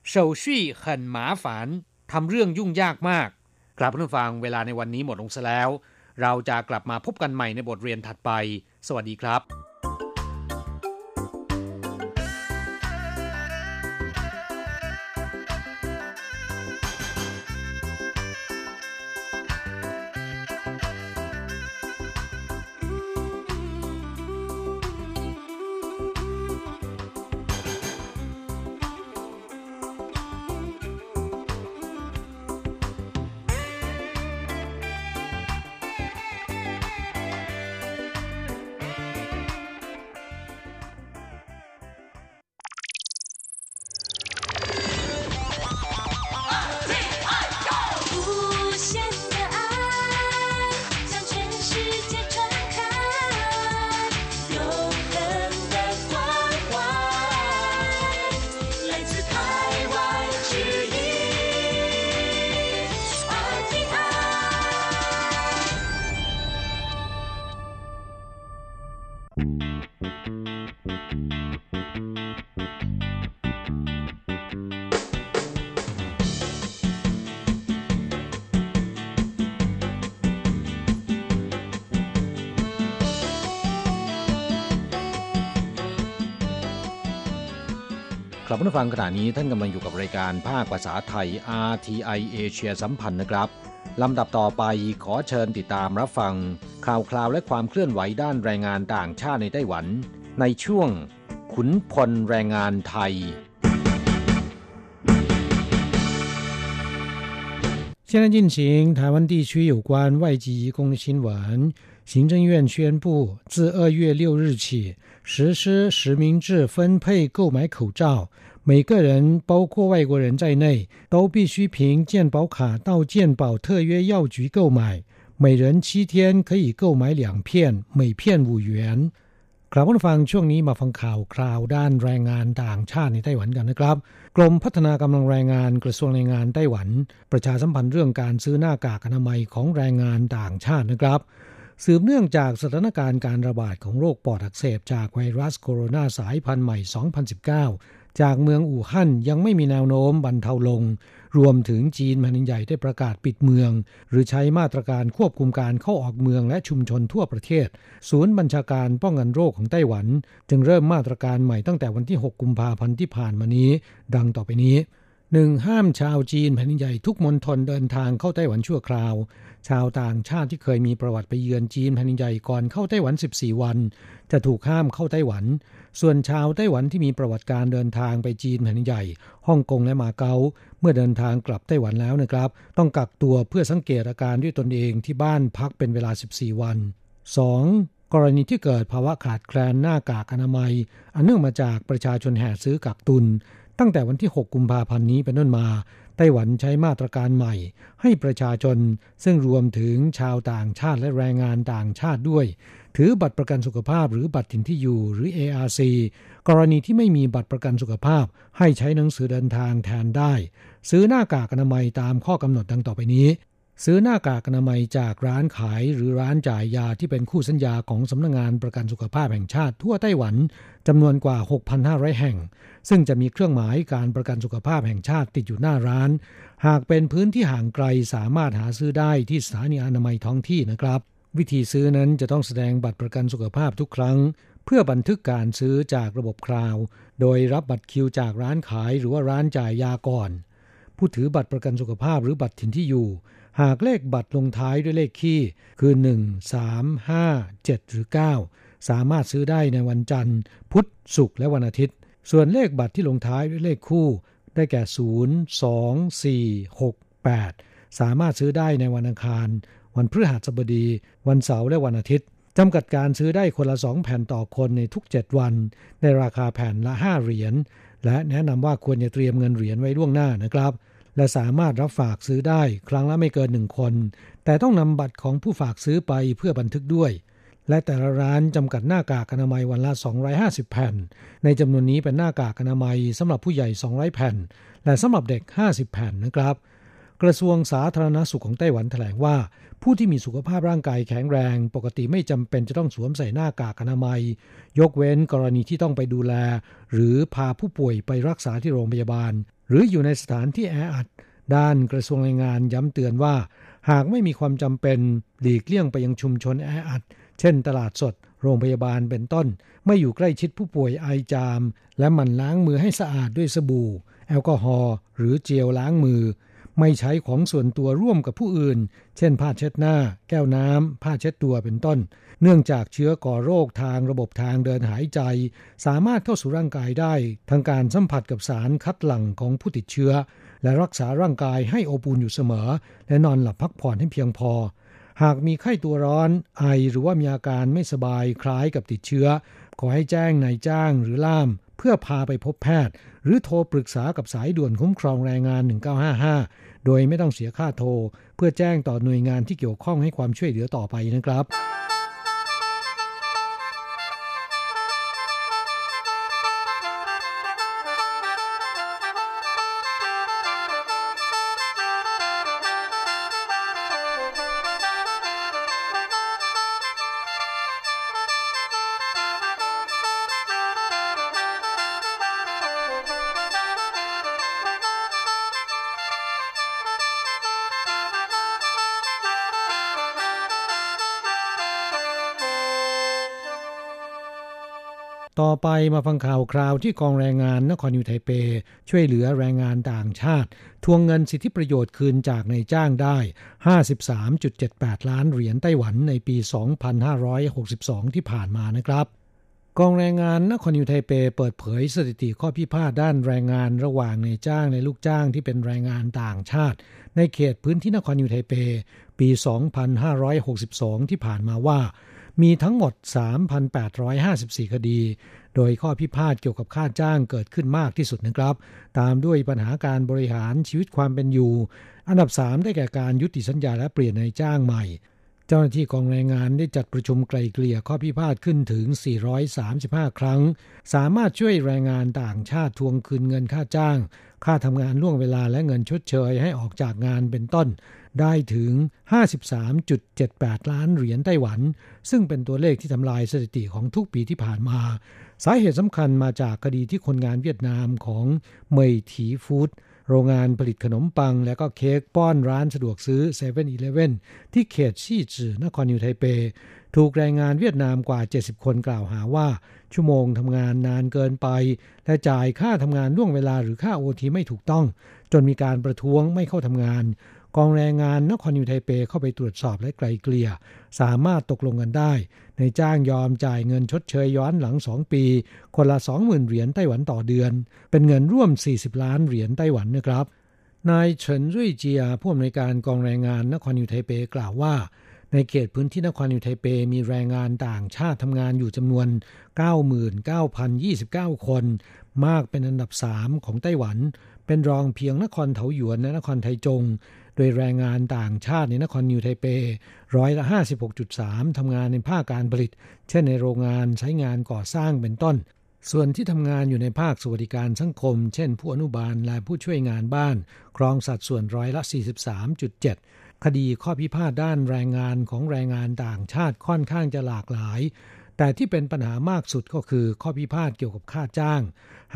เฉาชี่ขันหมาฝานทำเรื่องยุ่งยากมากกลับเพื่อนฟังเวลาในวันนี้หมดลงซะแล้ว เราจะกลับมาพบกันใหม่ในบทเรียนถัดไป สวัสดีครับ ครับผู้ฟังขณะนี้ท่านกำลังอยู่กับรายการภาคภาษาไทย RTI เอเชียสัมพันธ์นะครับลำดับต่อไปขอเชิญติดตามรับฟัง ข่าวคราวและความเคลื่อนไหวด้านแรงงานต่างชาติในไต้หวัน ในช่วง ขุนพลแรงงานไทย现在进行台湾地区有关外籍移工的新闻。行政院宣布，自二月六日起实施实名制分配购买口罩， 每个人，包括外国人在内，都必须凭健保卡到健保特约药局购买，每人七天可以购买两片，每片五元。ครับผู้ฟังช่วงนี้มาฟังข่าวคราวด้านแรงงานต่างชาติในไต้หวันกันนะครับ กรมพัฒนากำลังแรงงานกระทรวงแรงงานไต้หวัน ประชาสัมพันธ์เรื่องการซื้อหน้ากากอนามัยของแรงงานต่างชาตินะครับ สืบเนื่องจากสถานการณ์การระบาดของโรคปอดอักเสบจากไวรัสโคโรนาสายพันธุ์ใหม่ 2019 จากเมืองอู่ฮั่นยังไม่มีแนวโน้มบรรเทาลง รวมถึงจีนแผ่นใหญ่ได้ประกาศปิดเมือง หรือใช้มาตรการควบคุมการเข้าออกเมืองและชุมชนทั่วประเทศ ศูนย์บัญชาการป้องกันโรคของไต้หวัน จึงเริ่มมาตรการใหม่ตั้งแต่วันที่ 6 กุมภาพันธ์ที่ผ่านมานี้ ดังต่อไปนี้ 1. ห้ามชาวจีนแผ่นใหญ่ทุกมณฑลเดินทางเข้าไต้หวันชั่วคราว ชาวต่างชาติที่เคยมีประวัติไปเยือนจีนแผ่นใหญ่ก่อนเข้าไต้หวัน 14 วัน จะถูกห้ามเข้าไต้หวัน ส่วนชาวไต้หวันที่มีประวัติการเดินทางไปจีนแผ่นใหญ่ฮ่องกงและมาเก๊าเมื่อเดินทางกลับไต้หวันแล้วนะครับ ต้องกักตัวเพื่อสังเกตอาการด้วยตนเองที่บ้านพักเป็นเวลา 14 วัน 2. กรณีที่เกิดภาวะขาดแคลนหน้ากากอนามัย อันเนื่องมาจากประชาชนแห่ซื้อกักตุน ตั้งแต่วันที่ 6 กุมภาพันธ์นี้เป็นต้นมา ไต้หวันใช้มาตรการใหม่ ให้ประชาชน ซึ่งรวมถึงชาวต่างชาติและแรงงานต่างชาติด้วย ถือบัตรประกันสุขภาพหรือบัตรถิ่นที่อยู่หรือ ARC กรณีที่ไม่มีบัตรประกันสุขภาพ ให้ใช้หนังสือเดินทางแทนได้ ซื้อหน้ากากอนามัยตามข้อกำหนดดังต่อไปนี้ ซื้อหน้ากากอนามัยจากร้านขายหรือร้านจ่ายยาที่เป็นคู่สัญญาของสำนักงงานประกันสุขภาพแห่งชาติทั่วไต้หวันจำนวนกว่า 6,500 แห่ง ซึ่งจะมีเครื่องหมายการประกันสุขภาพแห่งชาติติดอยู่หน้าร้าน หากเป็นพื้นที่ห่างไกลสามารถหาซื้อได้ที่สถานีอนามัยท้องที่นะครับ วิธีซื้อนั้นจะต้องแสดงบัตรประกันสุขภาพทุกครั้ง เพื่อบันทึกการซื้อจากระบบคราว โดยรับบัตรคิวจากร้านขายหรือว่าร้านจ่ายยาก่อน ผู้ถือบัตรประกันสุขภาพหรือบัตรถิ่นที่อยู่ หากเลขบัตรลงท้ายด้วยเลขคี่ คือ 1 3 5 7 หรือ 9 สามารถซื้อได้ในวันจันทร์ พุธศุกร์และวันอาทิตย์ ส่วนเลขบัตรที่ลงท้ายด้วยเลขคู่ ได้แก่ 0 2 4 6 8 สามารถซื้อได้ในวันอังคาร วันพฤหัสบดี วันเสาร์และวันอาทิตย์จำกัดการซื้อได้คนละ 2 แผ่นต่อคนในทุก 7 วัน ในราคาแผ่นละ 5 เหรียญและแนะนำว่าควรจะเตรียมเงินเหรียญไว้ล่วงหน้านะครับ และสามารถรับฝากซื้อได้ครั้งละไม่เกินหนึ่งคน แต่ต้องนำบัตรของผู้ฝากซื้อไปเพื่อบันทึกด้วย และแต่ละร้านจำกัดหน้ากากอนามัยวันละ 250 แผ่น ในจำนวนนี้เป็นหน้ากากอนามัยสำหรับผู้ใหญ่ 200 แผ่น และสำหรับเด็ก 50 แผ่นนะครับ กระทรวงสาธารณสุขของไต้หวันแถลงว่า ผู้ที่มีสุขภาพร่างกายแข็งแรง ปกติไม่จำเป็นจะต้องสวมใส่หน้ากากอนามัย ยกเว้นกรณีที่ต้องไปดูแล หรือพาผู้ป่วยไปรักษาที่โรงพยาบาล หรืออยู่ในสถานที่แออัด ด้านกระทรวงแรงงานย้ำเตือนว่า หากไม่มีความจำเป็นหลีกเลี่ยงไปยังชุมชนแออัด เช่นตลาดสด โรงพยาบาลเป็นต้น ไม่อยู่ใกล้ชิดผู้ป่วยไอจาม และหมั่นล้างมือให้สะอาดด้วยสบู่ แอลกอฮอล์หรือเจลล้างมือ ไม่ใช้ของส่วนตัวร่วมกับผู้อื่น เช่น ผ้าเช็ดหน้า แก้วน้ำ ผ้าเช็ดตัวเป็นต้น เนื่องจากเชื้อก่อโรคทางระบบทางเดินหายใจ สามารถเข้าสู่ร่างกายได้ ทางการสัมผัสกับสารคัดหลั่งของผู้ติดเชื้อ และรักษาร่างกายให้อบอุ่นอยู่เสมอ และนอนหลับพักผ่อนให้เพียงพอ หากมีไข้ตัวร้อน ไอหรือว่ามีอาการไม่สบายคล้ายกับติดเชื้อ ขอให้แจ้งนายจ้างหรือล่าม เพื่อพาไปพบแพทย์ หรือโทรปรึกษากับสายด่วนคุ้มครองแรงงาน 1955 โดยไม่ต้องเสียค่าโทร เพื่อแจ้งต่อหน่วยงานที่เกี่ยวข้องให้ความช่วยเหลือต่อไปนะครับ ต่อไปมาฟังข่าวคราวที่กองแรงงานนครนิวไทเป ช่วยเหลือแรงงานต่างชาติ ทวงเงินสิทธิประโยชน์คืนจากนายจ้างได้ 53.78 ล้านเหรียญไต้หวันในปี 2562 ที่ผ่านมานะครับกองแรงงานนครนิวไทเปเปิดเผยสถิติข้อพิพาทด้านแรงงานระหว่างนายจ้างและลูกจ้างที่เป็นแรงงานต่างชาติ ในเขตพื้นที่นครนิวไทเป ปี 2562 ที่ผ่านมาว่า มีทั้งหมด 3,854 คดี โดยข้อพิพาทเกี่ยวกับค่าจ้างเกิดขึ้นมากที่สุดนะครับ ตามด้วยปัญหาการบริหารชีวิตความเป็นอยู่ อันดับ 3 ได้แก่การยุติสัญญาและเปลี่ยนในจ้างใหม่ เจ้าหน้าที่กองแรงงานได้จัดประชุมไกลเกลี่ยข้อพิพาทขึ้นถึง 435 ครั้ง สามารถช่วยแรงงานต่างชาติทวงคืนเงินค่าจ้าง ค่าทำงานล่วงเวลาและเงินชดเชยให้ออกจากงานเป็นต้น ได้ถึง 53.78 ล้านเหรียญไต้หวัน ซึ่งเป็นตัวเลขที่ทำลายสถิติของทุกปีที่ผ่านมา สาเหตุสำคัญมาจากคดีที่คนงานเวียดนามของเมยถีฟู้ดโรงงานผลิตขนมปังและก็เค้กป้อนร้านสะดวกซื้อ7 e เ e ่ e อที่เขตชี่จื่อนครนิวไทเป ถูกแรงงานเวียดนามกว่า 70 คนกล่าวหาว่า ชั่วโมงทำงานนานเกินไป และจ่ายค่าทำงานล่วงเวลาหรือค่าโอทีไม่ถูกต้อง จนมีการประท้วงไม่เข้าทำงาน กองแรงงานนครนิวไทเปเข้าไปตรวจสอบและไกลเกลี่ย สามารถตกลงกันได้ ในจ้างยอมจ่ายเงินชดเชยย้อนหลัง 2 ปี คนละ 20,000 เหรียญไต้หวันต่อเดือน เป็นเงินร่วม 40 ล้านเหรียญไต้หวันนะครับ นายเฉินรุ่ยเจียผู้อำนวยการกองแรงงานนครนิวไทเปกล่าวว่าในเขตพื้นที่นครนิวไทเปมีแรงงานต่างชาติทำงานอยู่จำนวน 99,029 คน มากเป็นอันดับ 3 ของไต้หวัน เป็นรองเพียงนครเถาหยวนและนครไทจง โดยแรงงานต่างชาติในนครนิวไทเปร้อยละ56.3ทำงานในภาคการผลิต เช่นในโรงงานใช้งานก่อสร้างเป็นต้น ส่วนที่ทำงานอยู่ในภาคสวัสดิการสังคม เช่น ผู้อนุบาลและผู้ช่วยงานบ้าน ครองสัดส่วนร้อยละ 43.7 คดีข้อพิพาทด้านแรงงานของแรงงานต่างชาติค่อนข้างจะหลากหลาย แต่ที่เป็นปัญหามากสุดก็คือข้อพิพาทเกี่ยวกับค่าจ้าง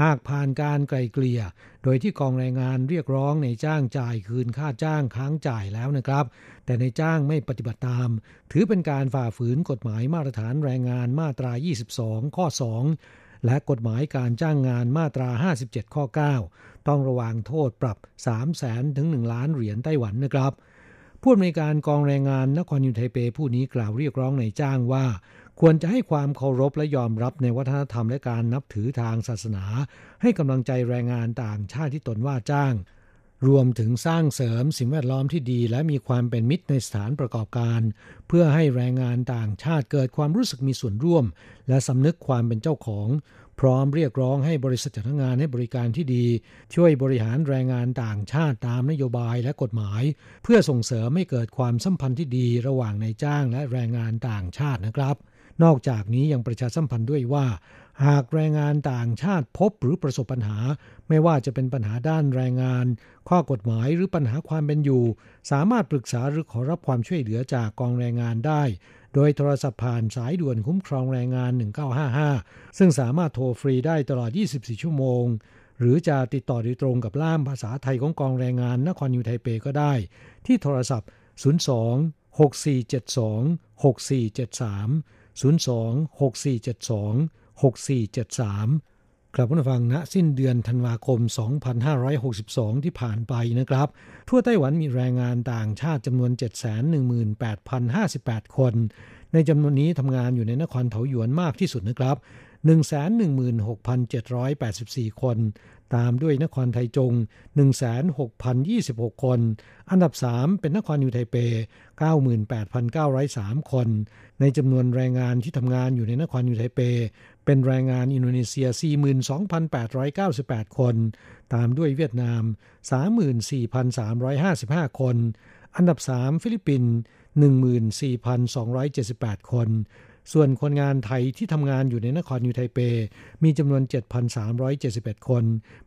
หากผ่านการไกลเกลี่ย โดยที่กองแรงงานเรียกร้องในจ้างจ่ายคืนค่าจ้างค้างจ่ายแล้วนะครับ แต่ในจ้างไม่ปฏิบัติตาม ถือเป็นการฝ่าฝืนกฎหมายมาตรฐานแรงงานมาตรา 22 ข้อ 2 และกฎหมายการจ้างงานมาตรา 57 ข้อ 9 ต้องระวางโทษปรับ 3 0 0แสนถึง 1 ล้านเหรียญไต้หวันนะครับผู้อำนวยการกองแรงงานนครนิวไทเปผู้นี้กล่าวเรียกร้องในจ้างว่า ควรจะให้ความเคารพและยอมรับในวัฒนธรรมและการนับถือทางศาสนา ให้กำลังใจแรงงานต่างชาติที่ตนว่าจ้าง รวมถึงสร้างเสริมสิ่งแวดล้อมที่ดี และมีความเป็นมิตรในสถานประกอบการ เพื่อให้แรงงานต่างชาติเกิดความรู้สึกมีส่วนร่วม และสำนึกความเป็นเจ้าของ พร้อมเรียกร้องให้บริษัทจัดงานให้บริการที่ดี ช่วยบริหารแรงงานต่างชาติตามนโยบายและกฎหมาย เพื่อส่งเสริมให้เกิดความสัมพันธ์ที่ดีระหว่างนายจ้างและแรงงานต่างชาตินะครับ นอกจากนี้ยังประชาสัมพันธ์ด้วยว่า หากแรงงานต่างชาติพบหรือประสบปัญหา ไม่ว่าจะเป็นปัญหาด้านแรงงาน ข้อกฎหมายหรือปัญหาความเป็นอยู่ สามารถปรึกษาหรือขอรับความช่วยเหลือจากกองแรงงานได้ โดยโทรศัพท์ผ่านสายด่วนคุ้มครองแรงงาน 1955 ซึ่งสามารถโทรฟรีได้ตลอด 24 ชั่วโมงหรือจะติดต่อโดยตรงกับล่ามภาษาไทยของกองแรงงานนครนิวไทเปก็ได้ ที่โทรศัพท์ 02 6472 6473 02 6472 6473 ครับผู้ฟังณสิ้นเดือนธันวาคม 2562 ที่ผ่านไปนะครับ ทั่วไต้หวันมีแรงงานต่างชาติจำนวน 718,058 คน ในจำนวนนี้ทำงานอยู่ในนครเถาหยวนมากที่สุดนะครับ116,784 คน ตามด้วยนครไทจง 16,026 คน อันดับ 3 เป็นนครนิวไทเป 98,903 คน ในจำนวนแรงงานที่ทำงานอยู่ในนครนิวไทเป เป็นแรงงานอินโดนีเซีย 42,898 คน ตามด้วยเวียดนาม 34,355 คน อันดับ 3 ฟิลิปปินส์14,278 คน ส่วนคนงานไทยที่ทำงานอยู่ในนครนิวไทเปมีจำนวน 7,371 คน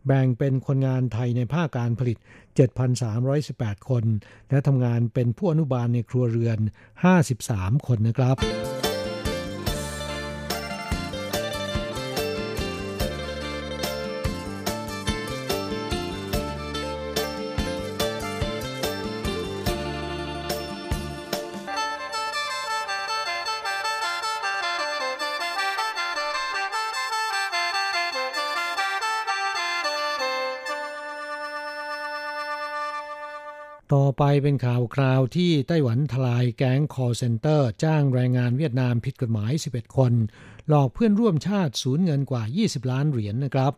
แบ่งเป็นคนงานไทยในภาคการผลิต 7,318 คน และทำงานเป็นผู้อนุบาลในครัวเรือน 53 คนนะครับ ไปเป็นข่าวคราวที่ไต้หวันทลายแก๊ง call center จ้างแรงงานเวียดนามผิดกฎหมาย 11 คน หลอกเพื่อนร่วมชาติสูญเงินกว่า 20 ล้านเหรียญนนะครับ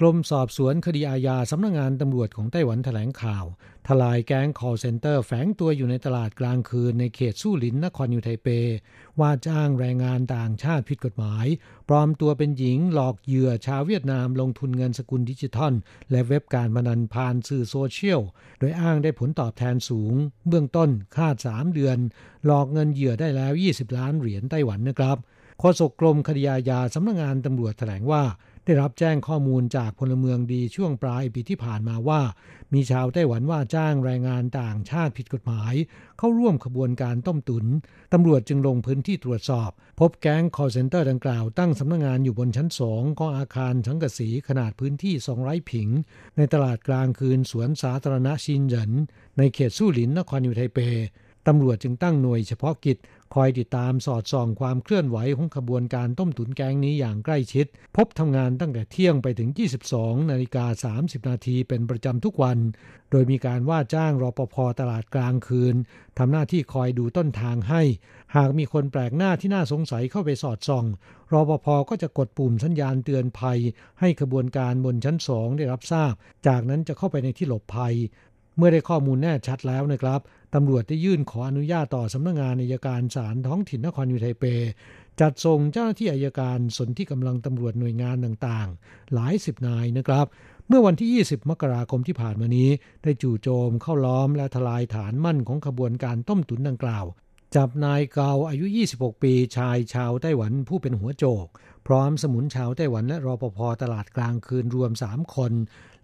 กรมสอบสวนคดีอาญาสำนักงงานตำรวจของไต้หวันแถลงข่าว ทลายแก๊ง call center แฝงตัวอยู่ในตลาดกลางคืนในเขตสู้หลินนครยูไทเป ว่าจ้างแรงงานต่างชาติผิดกฎหมาย ปลอมตัวเป็นหญิงหลอกเหยื่อชาวเวียดนามลงทุนเงินสกุลดิจิทัล และเว็บการพนันผ่านสื่อโซเชียล โดยอ้างได้ผลตอบแทนสูง เบื้องต้นคาด 3 เดือน หลอกเงินเหยื่อได้แล้ว 20 ล้านเหรียญไต้หวันนะครับโฆษกกรมคดีอาญาสำนักงานตำรวจแถลงว่า ได้รับแจ้งข้อมูลจากพลเมืองดีช่วงปลายปีที่ผ่านมาว่า มีชาวไต้หวันว่าจ้างแรงงานต่างชาติผิดกฎหมาย เข้าร่วมขบวนการต้มตุ๋น ตำรวจจึงลงพื้นที่ตรวจสอบ พบแก๊งคอลเซ็นเตอร์ดังกล่าวตั้งสำนักงงานอยู่บนชั้นสองของอาคารสังกะสีขนาดพื้นที่200ผิง ในตลาดกลางคืนสวนสาธารณะชินเหยินในเขตสู้หลินนครยูไทเป ตำรวจจึงตั้งหน่วยเฉพาะกิจ คอยติดตามสอดส่องความเคลื่อนไหวของขบวนการต้มตุ๋นแกงนี้อย่างใกล้ชิด พบทำงานตั้งแต่เที่ยงไปถึง 22 นาฬิกา 30 นาทีเป็นประจำทุกวัน โดยมีการว่าจ้างรอปภตลาดกลางคืนทำหน้าที่คอยดูต้นทางให้ หากมีคนแปลกหน้าที่น่าสงสัยเข้าไปสอดส่องรอปภก็จะกดปุ่มสัญญาณเตือนภัย ให้ขบวนการบนชั้นสองได้รับทราบ จากนั้นจะเข้าไปในที่หลบภัย เมื่อได้ข้อมูลแน่ชัดแล้วนะครับ ตำรวจได้ยื่นขออนุญาตต่อสำนักงงานอายการศาลท้องถิ่นนครยูไทเป จัดส่งเจ้าหน้าที่อายการสนที่กำลังตำรวจหน่วยงานต่างๆ หลายสิบนายนะครับ เมื่อวันที่ 20 มกราคมที่ผ่านมานี้ ได้จู่โจมเข้าล้อมและทลายฐานมั่นของขบวนการต้มตุ๋นดังกล่าว จับนายเกาอายุ 26 ปีชายชาวไต้หวันผู้เป็นหัวโจก พร้อมสมุนชาวไต้หวันและรปภ.ตลาดกลางคืนรวม 3 คน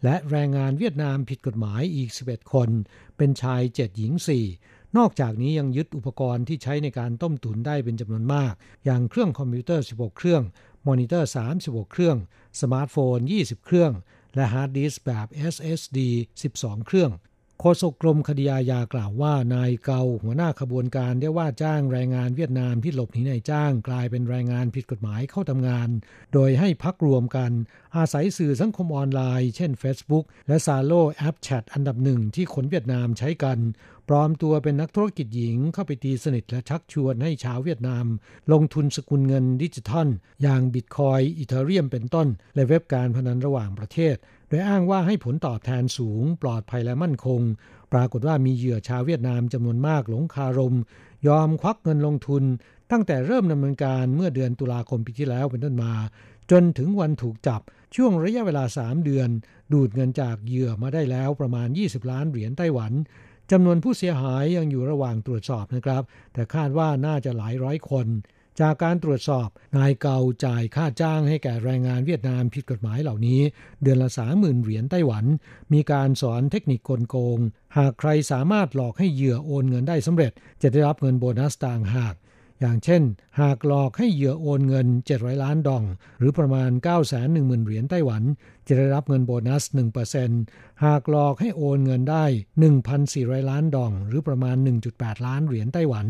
และแรงงานเวียดนามผิดกฎหมายอีก 11 คน เป็นชาย 7 หญิง 4 นอกจากนี้ยังยึดอุปกรณ์ที่ใช้ในการต้มตุ๋นได้เป็นจำนวนมาก อย่างเครื่องคอมพิวเตอร์ 16 เครื่อง มอนิเตอร์ 36 เครื่อง สมาร์ทโฟน 20 เครื่อง และฮาร์ดดิสก์แบบ SSD 12 เครื่อง โฆษกกรมคดีอาญากล่าวว่านายเกาหัวหน้าขบวนการได้ว่าจ้างแรงงานเวียดนามที่หลบหนีนายจ้าง กลายเป็นแรงงานผิดกฎหมายเข้าทำงาน โดยให้พักรวมกัน อาศัยสื่อสังคมออนไลน์ เช่น Facebook และ Zalo แอปแชทอันดับหนึ่งที่คนเวียดนามใช้กัน ปลอมตัวเป็นนักธุรกิจหญิงเข้าไปตีสนิทและชักชวนให้ชาวเวียดนาม ลงทุนสกุลเงินดิจิทัล อย่างบิตคอยน์ อีเธอเรียมเป็นต้น และเว็บการพนันระหว่างประเทศ โดยอ้างว่าให้ผลตอบแทนสูง ปลอดภัยและมั่นคง ปรากฏว่ามีเหยื่อชาวเวียดนามจำนวนมากหลงคารม ยอมควักเงินลงทุน ตั้งแต่เริ่มดำเนินการเมื่อเดือนตุลาคมปีที่แล้วเป็นต้นมา จนถึงวันถูกจับช่วงระยะเวลา 3 เดือน ดูดเงินจากเหยื่อมาได้แล้วประมาณ 20 ล้านเหรียญไต้หวัน จำนวนผู้เสียหายยังอยู่ระหว่างตรวจสอบนะครับ แต่คาดว่าน่าจะหลายร้อยคน จากการตรวจสอบ นายเกาจ่ายค่าจ้างให้แก่แรงงานเวียดนามผิดกฎหมายเหล่านี้ เดือนละสามหมื่นเหรียญไต้หวัน มีการสอนเทคนิคกลโกง หากใครสามารถหลอกให้เหยื่อโอนเงินได้สำเร็จ จะได้รับเงินโบนัสต่างหาก อย่างเช่น หากหลอกให้เหยื่อโอนเงิน 700 ล้านดอง หรือประมาณ 9 1 0 0 0เหรียญไต้หวัน จะได้รับเงินโบนัส 1%หากหลอกให้โอนเงินได้ 1,400 ล้านดอง หรือประมาณ 1.8 ล้านเหรียญไต้หวัน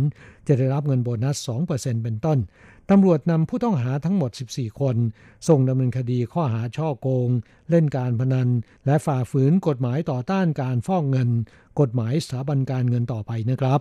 จะได้รับเงินโบนัส 2%เป็นต้นตำรวจนำผู้ต้องหาทั้งหมด 14 คน ส่งดำเนินคดีข้อหาช่อโกง เล่นการพนัน และฝ่าฝืนกฎหมายต่อต้านการฟอกเงิน กฎหมายสถาบันการเงินต่อไปนะครับ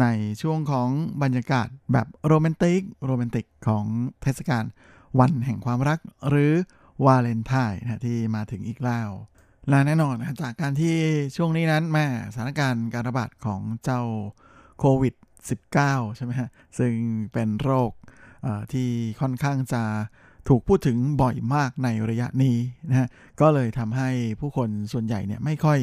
ในช่วงของบรรยากาศแบบโรแมนติกโรแมนติกของเทศกาลวันแห่งความรักหรือวาเลนไทน์นะที่มาถึงอีกแล้ว และแน่นอนจากการที่ช่วงนี้นั้นแม่สถานการณ์การระบาดของเจ้าโควิด -19 ใช่ไหมฮะซึ่งเป็นโรคที่ค่อนข้างจะ ถูกพูดถึงบ่อยมากในระยะนี้นะฮะก็เลยทำให้ผู้คนส่วนใหญ่เนี่ยไม่ค่อย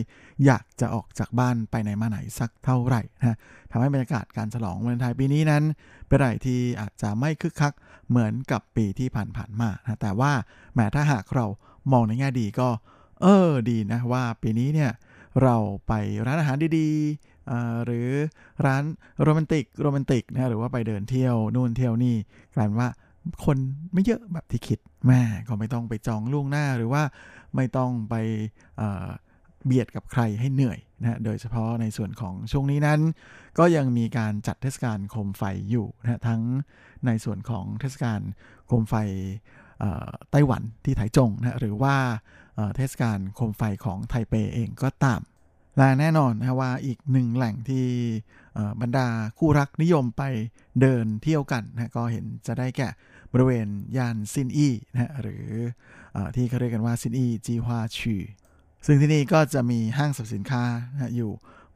อยากจะออกจากบ้านไปไหนมาไหนสักเท่าไหร่นะทำให้บรรยากาศการฉลองวันไทยปีนี้นั้น เป็นอะไรที่อาจจะไม่คึกคักเหมือนกับปีที่ผ่านๆมานะแต่ว่าแม้ถ้าหากเรามองในแง่ดีก็ เออดีนะว่าปีนี้เนี่ยเราไปร้านอาหารดีๆ หรือร้านโรแมนติกโรแมนติกนะหรือว่าไปเดินเที่ยวนู่นเที่ยวนี่กลายเป็นว่า คนไม่เยอะแบบที่คิดแม่ก็ไม่ต้องไปจองล่วงหน้าหรือว่าไม่ต้องไปเบียดกับใครให้เหนื่อยนะโดยเฉพาะในส่วนของช่วงนี้นั้น ก็ยังมีการจัดเทศกาลโคมไฟอยู่นะทั้งในส่วนของเทศกาลโคมไฟไต้หวันที่ไถจงนะหรือว่าเทศกาลโคมไฟของไทเปเองก็ตามและแน่นอนนะว่าอีกหนึ่งแหล่งที่ บรรดาคู่รักนิยมไปเดินเที่ยวกันนะก็เห็นจะได้แก่บริเวณย่านซินอี้นะหรืออที่เขาเรียกกันว่าซินอี้จีฮวาชีซึ่งที่นี่ก็จะมีห้างสรรพสินค้านะอยู่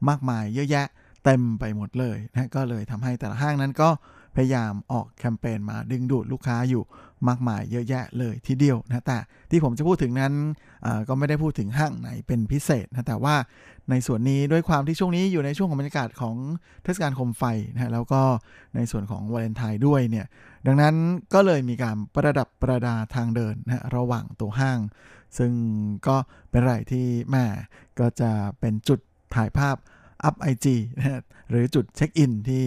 มากมายเยอะแยะเต็มไปหมดเลยนะก็เลยทำให้แต่ละห้างนั้นก็ พยายามออกแคมเปญมาดึงดูดลูกค้าอยู่มากมายเยอะแยะเลยทีเดียวนะแต่ที่ผมจะพูดถึงนั้นก็ไม่ได้พูดถึงห้างไหนเป็นพิเศษนะแต่ว่าในส่วนนี้ด้วยความที่ช่วงนี้อยู่ในช่วงของบรรยากาศของเทศกาลโคมไฟนะแล้วก็ในส่วนของวาเลนไทน์ด้วยเนี่ยดังนั้นก็เลยมีการประดับประดาทางเดินนะระหว่างตัวห้าง ซึ่งก็เป็นอะไรที่แม่ก็จะเป็นจุดถ่ายภาพอัพไอจีนะหรือจุดเช็คอินที่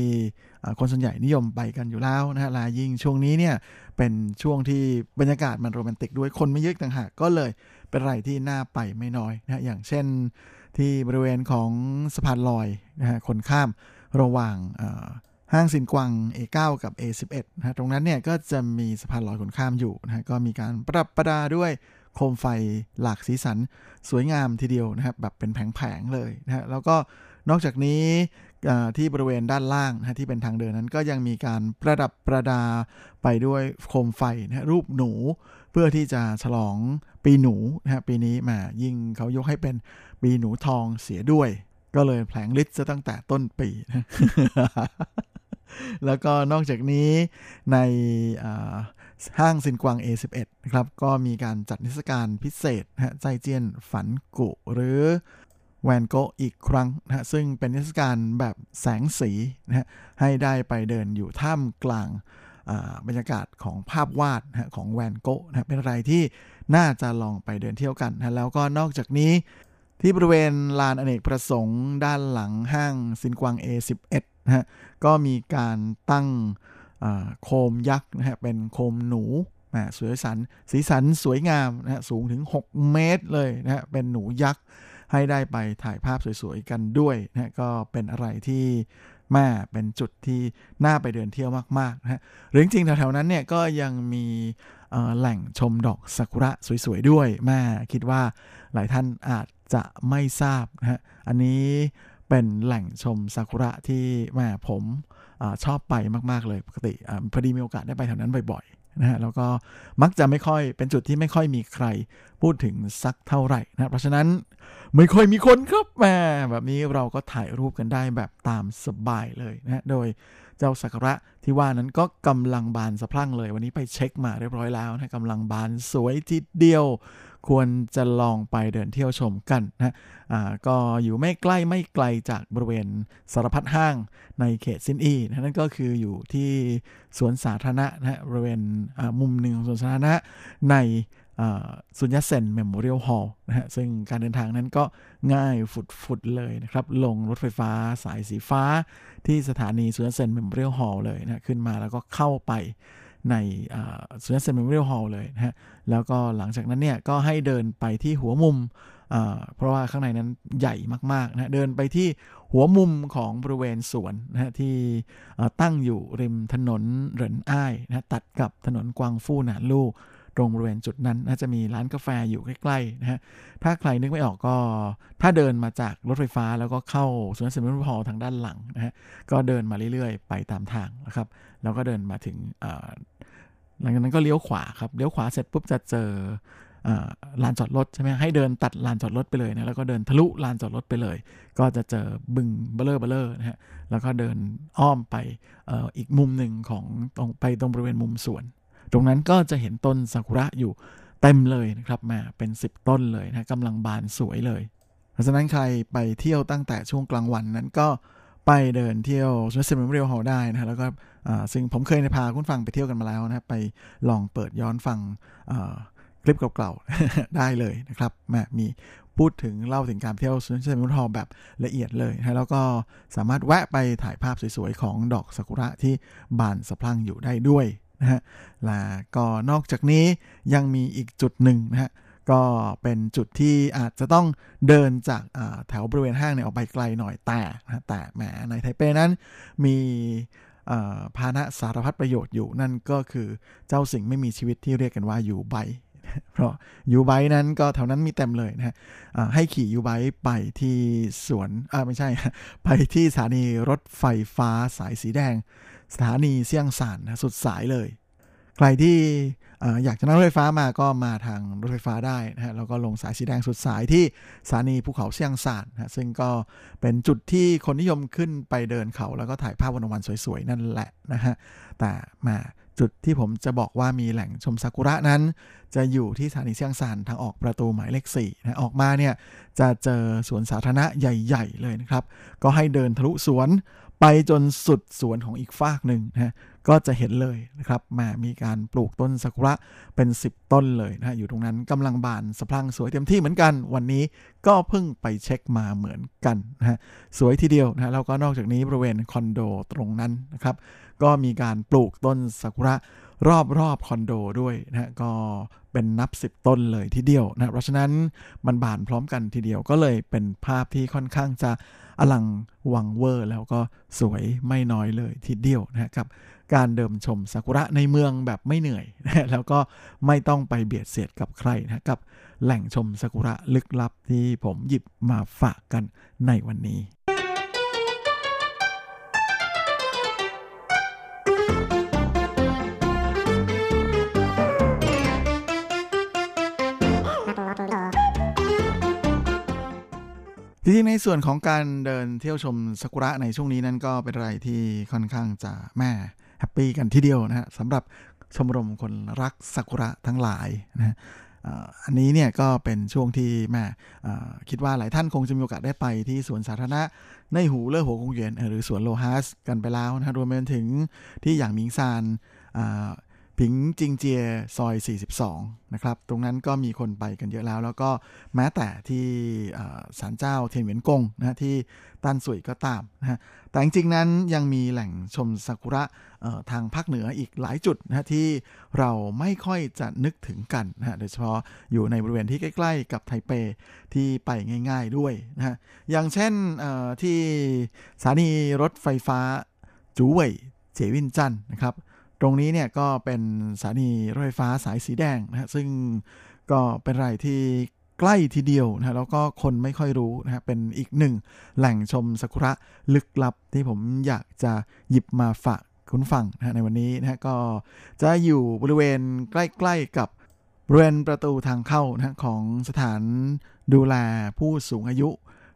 คนส่วนใหญ่นิยมไปกันอยู่แล้วนะฮะลายิ่งช่วงนี้เนี่ยเป็นช่วงที่บรรยากาศมันโรแมนติกด้วยคนไม่เยอะต่างหากก็เลยเป็นอะไรที่น่าไปไม่น้อยนะอย่างเช่นที่บริเวณของสะพานลอยนะฮะคนข้ามระหว่างห้างสินกวัง A9 กับ A11 นะตรงนั้นเนี่ยก็จะมีสะพานลอยคนข้ามอยู่นะก็มีการประดับประดาด้วยโคมไฟหลากสีสัน สวยงามทีเดียวนะครับแบบเป็นแผงๆเลยนะฮะแล้วก็นอกจากนี้ ที่บริเวณด้านล่างนะที่เป็นทางเดินนั้นก็ยังมีการประดับประดาไปด้วยโคมไฟนะรูปหนู เพื่อที่จะฉลองปีหนูนะฮะปีนี้มายิ่งเขายกให้เป็นปีหนูทองเสียด้วย ก็เลยแผลงฤทธิ์ซะตั้งแต่ต้นปีนะแล้วก็นอกจากนี้ในห้างซินกวาง A11 นะครับก็มีการจัดนิทรรศการพิเศษนะใจเจียนฝันกุ หรือ แวนโกอีกครั้งนะซึ่งเป็นนิทรรศการแบบแสงสีนะฮะให้ได้ไปเดินอยู่ท่ามกลางบรรยากาศของภาพวาดนะของแวนโกนะเป็นอะไรที่น่าจะลองไปเดินเที่ยวกันนะแล้วก็นอกจากนี้ ที่บริเวณลานอเนกประสงค์ ด้านหลังห้างซินกวาง A11 นะฮะก็มีการตั้งโคมยักษ์นะฮะเป็นโคมหนูสวยสันสีสันสวยงามนะฮะสูงถึง 6 เมตรเลยนะฮะเป็นหนูยักษ์ ให้ได้ไปถ่ายภาพสวยๆกันด้วยนะก็เป็นอะไรที่แม่เป็นจุดที่น่าไปเดินเที่ยวมากๆนะฮะหรือจริงๆแถวๆนั้นเนี่ยก็ยังมีแหล่งชมดอกซากุระสวยๆด้วยแม่คิดว่าหลายท่านอาจจะไม่ทราบนะฮะอันนี้เป็นแหล่งชมซากุระที่แม่ผมอชอบไปมากๆเลยปกติอพอดีมีโอกาสได้ไปแถวนั้นบ่อย นะฮะแล้วก็มักจะไม่ค่อยเป็นจุดที่ไม่ค่อยมีใครพูดถึงสักเท่าไหร่นะเพราะฉะนั้นไม่ค่อยมีคนครับแม่แบบนี้เราก็ถ่ายรูปกันได้แบบตามสบายเลยนะโดยเจ้าสักระที่ว่านั้นก็กำลังบานสะพรั่งเลย วันนี้ไปเช็คมาเรียบร้อยแล้วนะกำลังบานสวยทีเดียว ควรจะลองไปเดินเที่ยวชมกันนะอ่าก็อยู่ไม่ใกล้ไม่ไกลจากบริเวณสารพัดห้างในเขตซินอีนั่นก็คืออยู่ที่สวนสาธารณะนะบริเวณมุมหนึ่งของสวนสาธารณะใน Sun Yat-sen Memorial Hall นะฮะซึ่งการเดินทางนั้นก็ง่ายสุดๆเลยนะครับ ลงรถไฟฟ้าสายสีฟ้าที่สถานี Sun Yat-sen Memorial Hall เลยนะขึ้นมาแล้วก็เข้าไป ใน Sun Yat-sen Memorial Hall เลยนะฮะแล้วก็หลังจากนั้นเนี่ยก็ให้เดินไปที่หัวมุม เพราะว่าข้างในนั้นใหญ่มากๆนะเดินไปที่หัวมุมของบริเวณสวนนะฮะที่ตั้งอยู่ริมถนนเหรินอ้ายนะตัดกับถนนกวางฟู่หนานลู่ตรงบริเวณจุดนั้นน่าจะมีร้านกาแฟอยู่ใกล้ๆนะฮะ ถ้าใครนึกไม่ออกก็ ถ้าเดินมาจากรถไฟฟ้าแล้วก็เข้าสวนสนุนพอทางด้านหลังนะฮะ ก็เดินมาเรื่อยๆ ไปตามทางนะครับ แล้วก็เดินมาถึง หลังจากนั้นก็เลี้ยวขวาครับเลี้ยวขวาเสร็จปุ๊บจะเจอลานจอดรถใช่ไหมให้เดินตัดลานจอดรถไปเลยนะแล้วก็เดินทะลุลานจอดรถไปเลย ก็จะเจอบึงเบลเลอร์เบลเลอร์นะฮะแล้วก็เดินอ้อมไปออีกมุมหนึ่งของตรงไปตรงบริเวณมุมสวน ตรงนั้นก็จะเห็นต้นซากุระอยู่เต็มเลยนะครับมาเป็น 10 ต้นเลยนะกำลังบานสวยเลย เพราะฉะนั้นใครไปเที่ยวตั้งแต่ช่วงกลางวันนั้นก็ ไปเดินเที่ยวสวนสนุกเรียวฮอลได้นะฮะแล้วก็ซึ่งผมเคยพาคุณฟังไปเที่ยวกันมาแล้วนะไปลองเปิดย้อนฟังคลิปเก่าๆ ได้เลยนะครับมามีพูดถึงเล่าถึงการเที่ยวสวนสนุกฮอลแบบละเอียดเลยนะแล้วก็สามารถแวะไปถ่ายภาพสวยๆ ของดอกซากุระที่บานสะพรั่งอยู่ได้ด้วยนะฮะแล้วก็นอกจากนี้ยังมีอีกจุดหนึ่งนะฮะ ก็เป็นจุดที่อาจจะต้องเดินจากแถวบริเวณห้างเนี่ยออกไปไกลหน่อยแต่แต่แหมในไทเปนั้นมีพาหนะสารพัดประโยชน์อยู่นั่นก็คือเจ้าสิ่งไม่มีชีวิตที่เรียกกันว่ายูไบเพราะยูไบนั้นก็แถวนั้นมีเต็มเลยนะฮะให้ขี่ยูไบไปที่สวนอ่าไม่ใช่ ไปที่สถานีรถไฟฟ้าสายสีแดง สถานีเซี่ยงซานนะสุดสายเลย ใครที่ อยากจะนั่งรถไฟฟ้ามาก็มาทางรถไฟฟ้าได้นะฮะแล้วก็ลงสายสีแดงสุดสายที่สถานีภูเขาเชียงซานนะซึ่งก็เป็นจุดที่คนนิยมขึ้นไปเดินเขา แล้วก็ถ่ายภาพวันวันสวยๆ นั่นแหละนะฮะแต่มาจุดที่ผมจะบอกว่ามีแหล่งชมซากุระนั้น จะอยู่ที่สถานีเชียงซานทางออกประตูหมายเลข4นะออกมาเนี่ยจะเจอสวนสาธารณะใหญ่ ๆ เลยนะครับ ก็ให้เดินทะลุสวน ไปจนสุดสวนของอีกฝากหนึ่งนะก็จะเห็นเลยนะครับมามีการปลูกต้นซากุระเป็น 10 ต้นเลยนะอยู่ตรงนั้นกำลังบานสะพรั่งสวยเต็มที่เหมือนกัน วันนี้ก็เพิ่งไปเช็คมาเหมือนกันนะฮะสวยทีเดียวนะแล้วก็นอกจากนี้บริเวณคอนโดตรงนั้นนะครับก็มีการปลูกต้นซากุระ รอบรอบคอนโดด้วยนะก็เป็นนับ 10 ต้นเลยทีเดียวนะเพราะฉะนั้นมันบานพร้อมกันทีเดียวก็เลยเป็นภาพที่ค่อนข้างจะอลังวังเวอร์ แล้วก็สวยไม่น้อยเลยทีเดียวนะกับการเดิมชมซากุระในเมืองแบบไม่เหนื่อยนะแล้วก็ไม่ต้องไปเบียดเสียดกับใครนะกับแหล่งชมซากุระลึกลับที่ผมหยิบมาฝากกันในวันนี้ จริงๆในส่วนของการเดินเที่ยวชมซากุระในช่วงนี้นั้นก็เป็นอะไรที่ค่อนข้างจะแม่แฮปปี้กันทีเดียวนะฮะสำหรับชมรมคนรักซากุระทั้งหลายนะอันนี้เนี่ยก็เป็นช่วงที่แม่คิดว่าหลายท่านคงจะมีโอกาสได้ไปที่สวนสาธารณะในหูเล่อหัวคงเย็นหรือสวนโลฮัสกันไปแล้วนะรวมไปถึงที่อย่างมิงซาน ผิงจิงเจียซอย 42 นะครับ ตรงนั้นก็มีคนไปกันเยอะแล้ว แล้วก็แม้แต่ที่ศาลเจ้าเทียนเหวียนกงนะที่ต้านสุยก็ตามนะฮะแต่จริงๆนั้นยังมีแหล่งชมซากุระทางภาคเหนืออีกหลายจุดนะที่เราไม่ค่อยจะนึกถึงกันนะโดยเฉพาะอยู่ในบริเวณที่ใกล้ ๆ กับไทเปที่ไปง่าย ๆด้วยนะฮะอย่างเช่นที่สถานีรถไฟฟ้าจูเว่ยเจวินจันนะครับ ตรงนี้เนี่ยก็เป็นสถานีรถไฟฟ้าสายสีแดงนะฮะซึ่งก็เป็นไรที่ใกล้ทีเดียวนะแล้วก็คนไม่ค่อยรู้นะฮะเป็นอีกหนึ่งแหล่งชมซากุระลึกลับที่ผมอยากจะหยิบมาฝากคุณฟังนะในวันนี้นะฮะก็จะอยู่บริเวณใกล้ๆกับบริเวณประตูทางเข้านะของสถานดูแลผู้สูงอายุ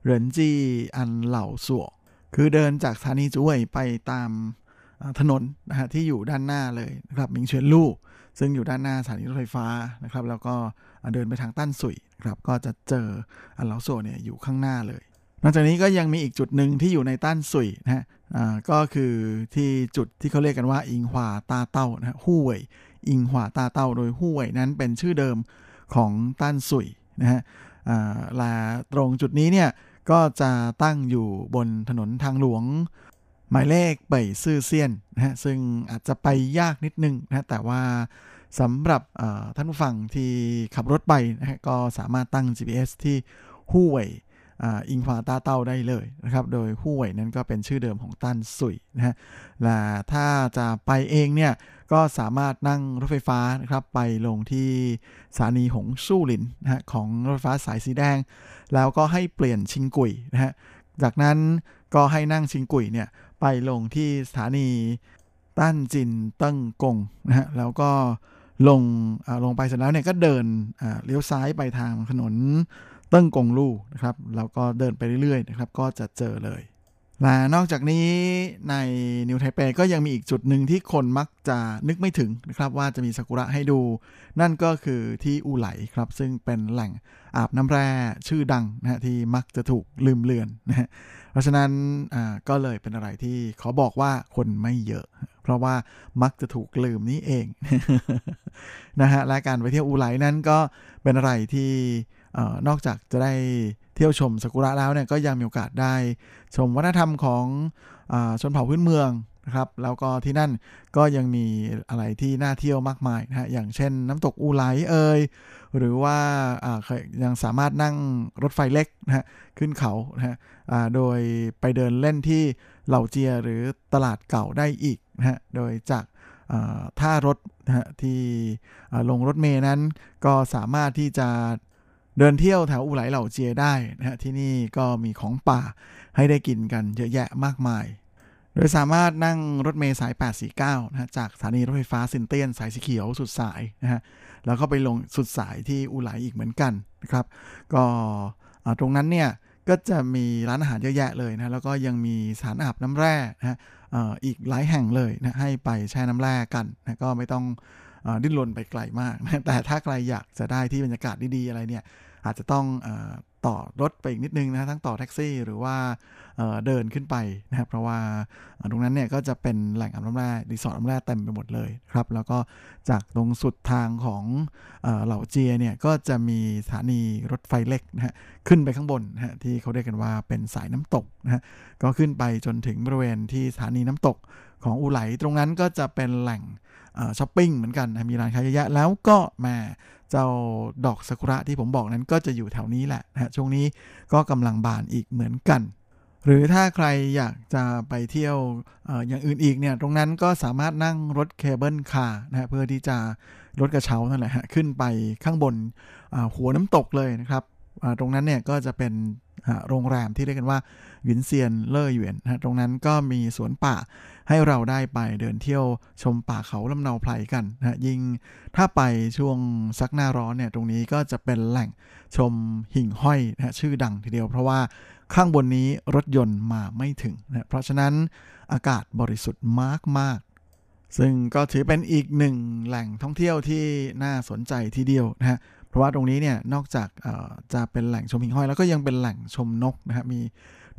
เหรินจีอันเหล่าสัวคือเดินจากสถานีจุ้ยไปตาม ถนนนะฮะที่อยู่ด้านหน้าเลยนะครับมิงเฉียนลู่ซึ่งอยู่ด้านหน้าสถานีรถไฟฟ้านะครับ แล้วก็เดินไปทางต้านสุยครับก็จะเจออัลลาโซเนี่ยอยู่ข้างหน้าเลยนอกจากนี้ก็ยังมีอีกจุดหนึ่งที่อยู่ในต้านสุยนะฮะก็คือที่จุดที่เขาเรียกกันว่า อิงหวาตาเต้านะฮะฮู้เว่ยอิงหวาตาเต้าโดยฮู้เว่ยนั้นเป็นชื่อเดิมของต้านสุยนะฮะและตรงจุดนี้เนี่ยก็จะตั้งอยู่บนถนนทางหลวง หมายเลขเป่ยซื่อเซียนนะฮะซึ่งอาจจะไปยากนิดนึงนะแต่ว่าสำหรับท่านผู้ฟังที่ขับรถไปนะฮะก็สามารถตั้ง GPS ที่ฮู้เว่ยอิงฟ้าตาเต้าได้เลยนะครับ โดยฮู้เว่ยนั้นก็เป็นชื่อเดิมของตันสุยนะฮะและถ้าจะไปเองเนี่ยก็สามารถนั่งรถไฟฟ้านะครับไปลงที่สถานีหงสู้หลินนะฮะของรถไฟฟ้าสายสีแดง แล้วก็ให้เปลี่ยนชิงกุยนะฮะจากนั้นก็ให้นั่ง轻轨 เนี่ย ไปลงที่สถานีต้านจินเติ้งกงนะฮะแล้วก็ลงลงไปเสร็จแล้วเนี่ยก็เดินเลี้ยวซ้ายไปทางถนนเติ้งกงลู่นะครับแล้วก็เดินไปเรื่อยๆนะครับก็จะเจอเลยและนอกจากนี้ในนิวไทเปก็ยังมีอีกจุดหนึ่งที่คนมักจะนึกไม่ถึงนะครับว่าจะมีซากุระให้ดู นั่นก็คือที่อูไหลครับ ซึ่งเป็นแหล่งอาบน้ำแร่ชื่อดังนะที่มักจะถูกลืมเลือนนะฮะ เพราะฉะนั้นก็เลยเป็นอะไรที่ขอบอกว่าคนไม่เยอะ เพราะว่ามักจะถูกลืมนี่เองนะฮะและการไปเที่ยวอูไหลนั้นก็เป็นอะไรที่นอกจากจะได้เที่ยวชมซากุระแล้วเนี่ยก็ยังมีโอกาสได้ชมวัฒนธรรมของอชนเผ่าพื้นเมือง นะครับ แล้วก็ที่นั่นก็ยังมีอะไรที่น่าเที่ยวมากมายนะฮะ อย่างเช่นน้ำตกอูไหลเอ่ย หรือว่ายังสามารถนั่งรถไฟเล็กนะฮะขึ้นเขานะฮะโดยไปเดินเล่นที่เหล่าเจียหรือตลาดเก่าได้อีกนะฮะ โดยจากท่ารถนะฮะที่ลงรถเมย์นั้นก็สามารถที่จะเดินเที่ยวแถวอุไหลเหล่าเจียได้นะฮะที่นี่ก็มีของป่าให้ได้กินกันเยอะแยะมากมาย โดยสามารถนั่งรถเมล์สาย 849 นะจากสถานีรถไฟฟ้าซินเตียน สายสีเขียวสุดสายนะฮะ แล้วก็ไปลงสุดสายที่อุไหลอีกเหมือนกันนะครับ ก็ตรงนั้นเนี่ยก็จะมีร้านอาหารเยอะแยะเลยนะ แล้วก็ยังมีสถานอาบน้ำแร่นะฮะอีกหลายแห่งเลยนะ ให้ไปแช่น้ำแร่กันนะก็ไม่ต้องดิ้นรนไปไกลมากนะ แต่ถ้าใครอยากจะได้ที่บรรยากาศดีๆอะไรเนี่ยอาจจะต้อง ต่อรถไปอีกนิดนึงนะทั้งต่อแท็กซี่หรือว่าเดินขึ้นไปนะครับเพราะว่าตรงนั้นเนี่ยก็จะเป็นแหล่งอาบน้ำแร่รีสอร์ทน้ำแร่เต็มไปหมดเลยครับแล้วก็จากตรงสุดทางของ老街 เนี่ยก็จะมีสถานีรถไฟเล็กนะฮะขึ้นไปข้างบนนะฮะที่เขาเรียกกันว่าเป็นสายน้ำตกนะฮะก็ขึ้นไปจนถึงบริเวณที่สถานีน้ำตกของอูไหลตรงนั้นก็จะเป็นแหล่งช้อปปิ้งเหมือนกันนะมีร้านค้าเยอะแยะแล้วก็มา เจ้าดอกซากุระที่ผมบอกนั้นก็จะอยู่แถวนี้แหละนะช่วงนี้ก็กำลังบานอีกเหมือนกัน หรือถ้าใครอยากจะไปเที่ยวอย่างอื่นอีกเนี่ยตรงนั้นก็สามารถนั่งรถเคเบิลคาร์นะเพื่อที่จะรถกระเช้านั่นแหละฮะขึ้นไปข้างบนหัวน้ำตกเลยนะครับตรงนั้นเนี่ยก็จะเป็น โรงแรมที่เรียกกันว่าหยุนเซียนเล่อหยวนนะตรงนั้นก็มีสวนป่าให้เราได้ไปเดินเที่ยวชมป่าเขาลำเนาไพรกันนะยิ่งถ้าไปช่วงซักหน้าร้อนเนี่ยตรงนี้ก็จะเป็นแหล่งชมหิ่งห้อยนะชื่อดังทีเดียวเพราะว่าข้างบนนี้รถยนต์มาไม่ถึงนะเพราะฉะนั้นอากาศบริสุทธิ์มากมากซึ่งก็ถือเป็นอีกหนึ่งแหล่งท่องเที่ยวที่น่าสนใจทีเดียวนะฮะ เพราะว่าตรงนี้เนี่ยนอกจากจะเป็นแหล่งชมหิ่งห้อย แล้วก็ยังเป็นแหล่งชมนกนะฮะมี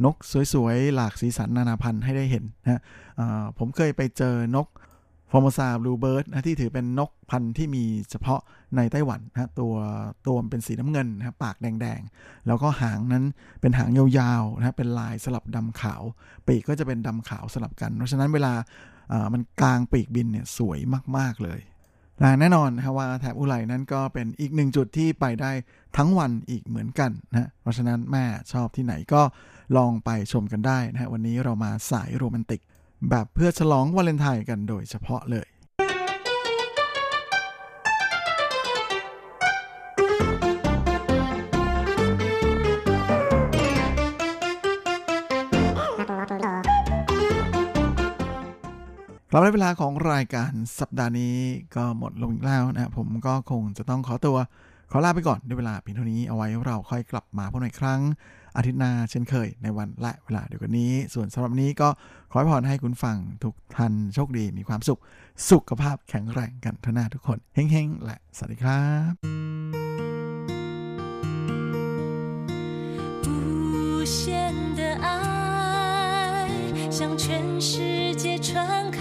นกสวยๆ หลากสีสันนานาพันธุ์ให้ได้เห็นนะผมเคยไปเจอนก Formosa Blue Bird นะที่ถือเป็นนกพันธุ์ที่มีเฉพาะในไต้หวันนะตัวตัวมันเป็นสีน้ำเงินนะปากแดงๆ แล้วก็หางนั้นเป็นหางยาวๆนะเป็นลายสลับดำขาว ปีกก็จะเป็นดำขาวสลับกัน เพราะฉะนั้นเวลามันกางปีกบินเนี่ยสวยมากๆเลย แน่นอนนะว่าแถบอูไหลนั้นก็เป็นอีกหนึ่งจุดที่ไปได้ทั้งวันอีกเหมือนกันนะเพราะฉะนั้นแม่ชอบที่ไหนก็ลองไปชมกันได้นะวันนี้เรามาสายโรแมนติก แบบเพื่อฉลองวาเลนไทน์กันโดยเฉพาะเลย เราได้เวลาของรายการสัปดาห์นี้ก็หมดลงอีกแล้วนะผมก็คงจะต้องขอตัว ขอลาไปก่อนด้วยเวลาเพียงเท่านี้เอาไว้เราค่อยกลับมาพบกันอีกครั้ง อาทิตย์หน้าเช่นเคยในวันและเวลาเดียวกันนี้ ส่วนสำหรับนี้ก็ขอให้พรให้คุณฟังทุกท่านโชคดีมีความสุขสุขภาพแข็งแรงกันทุกหน้าทุกคนเฮ้งๆและสวัสดีครับ无限的爱向全世界传开，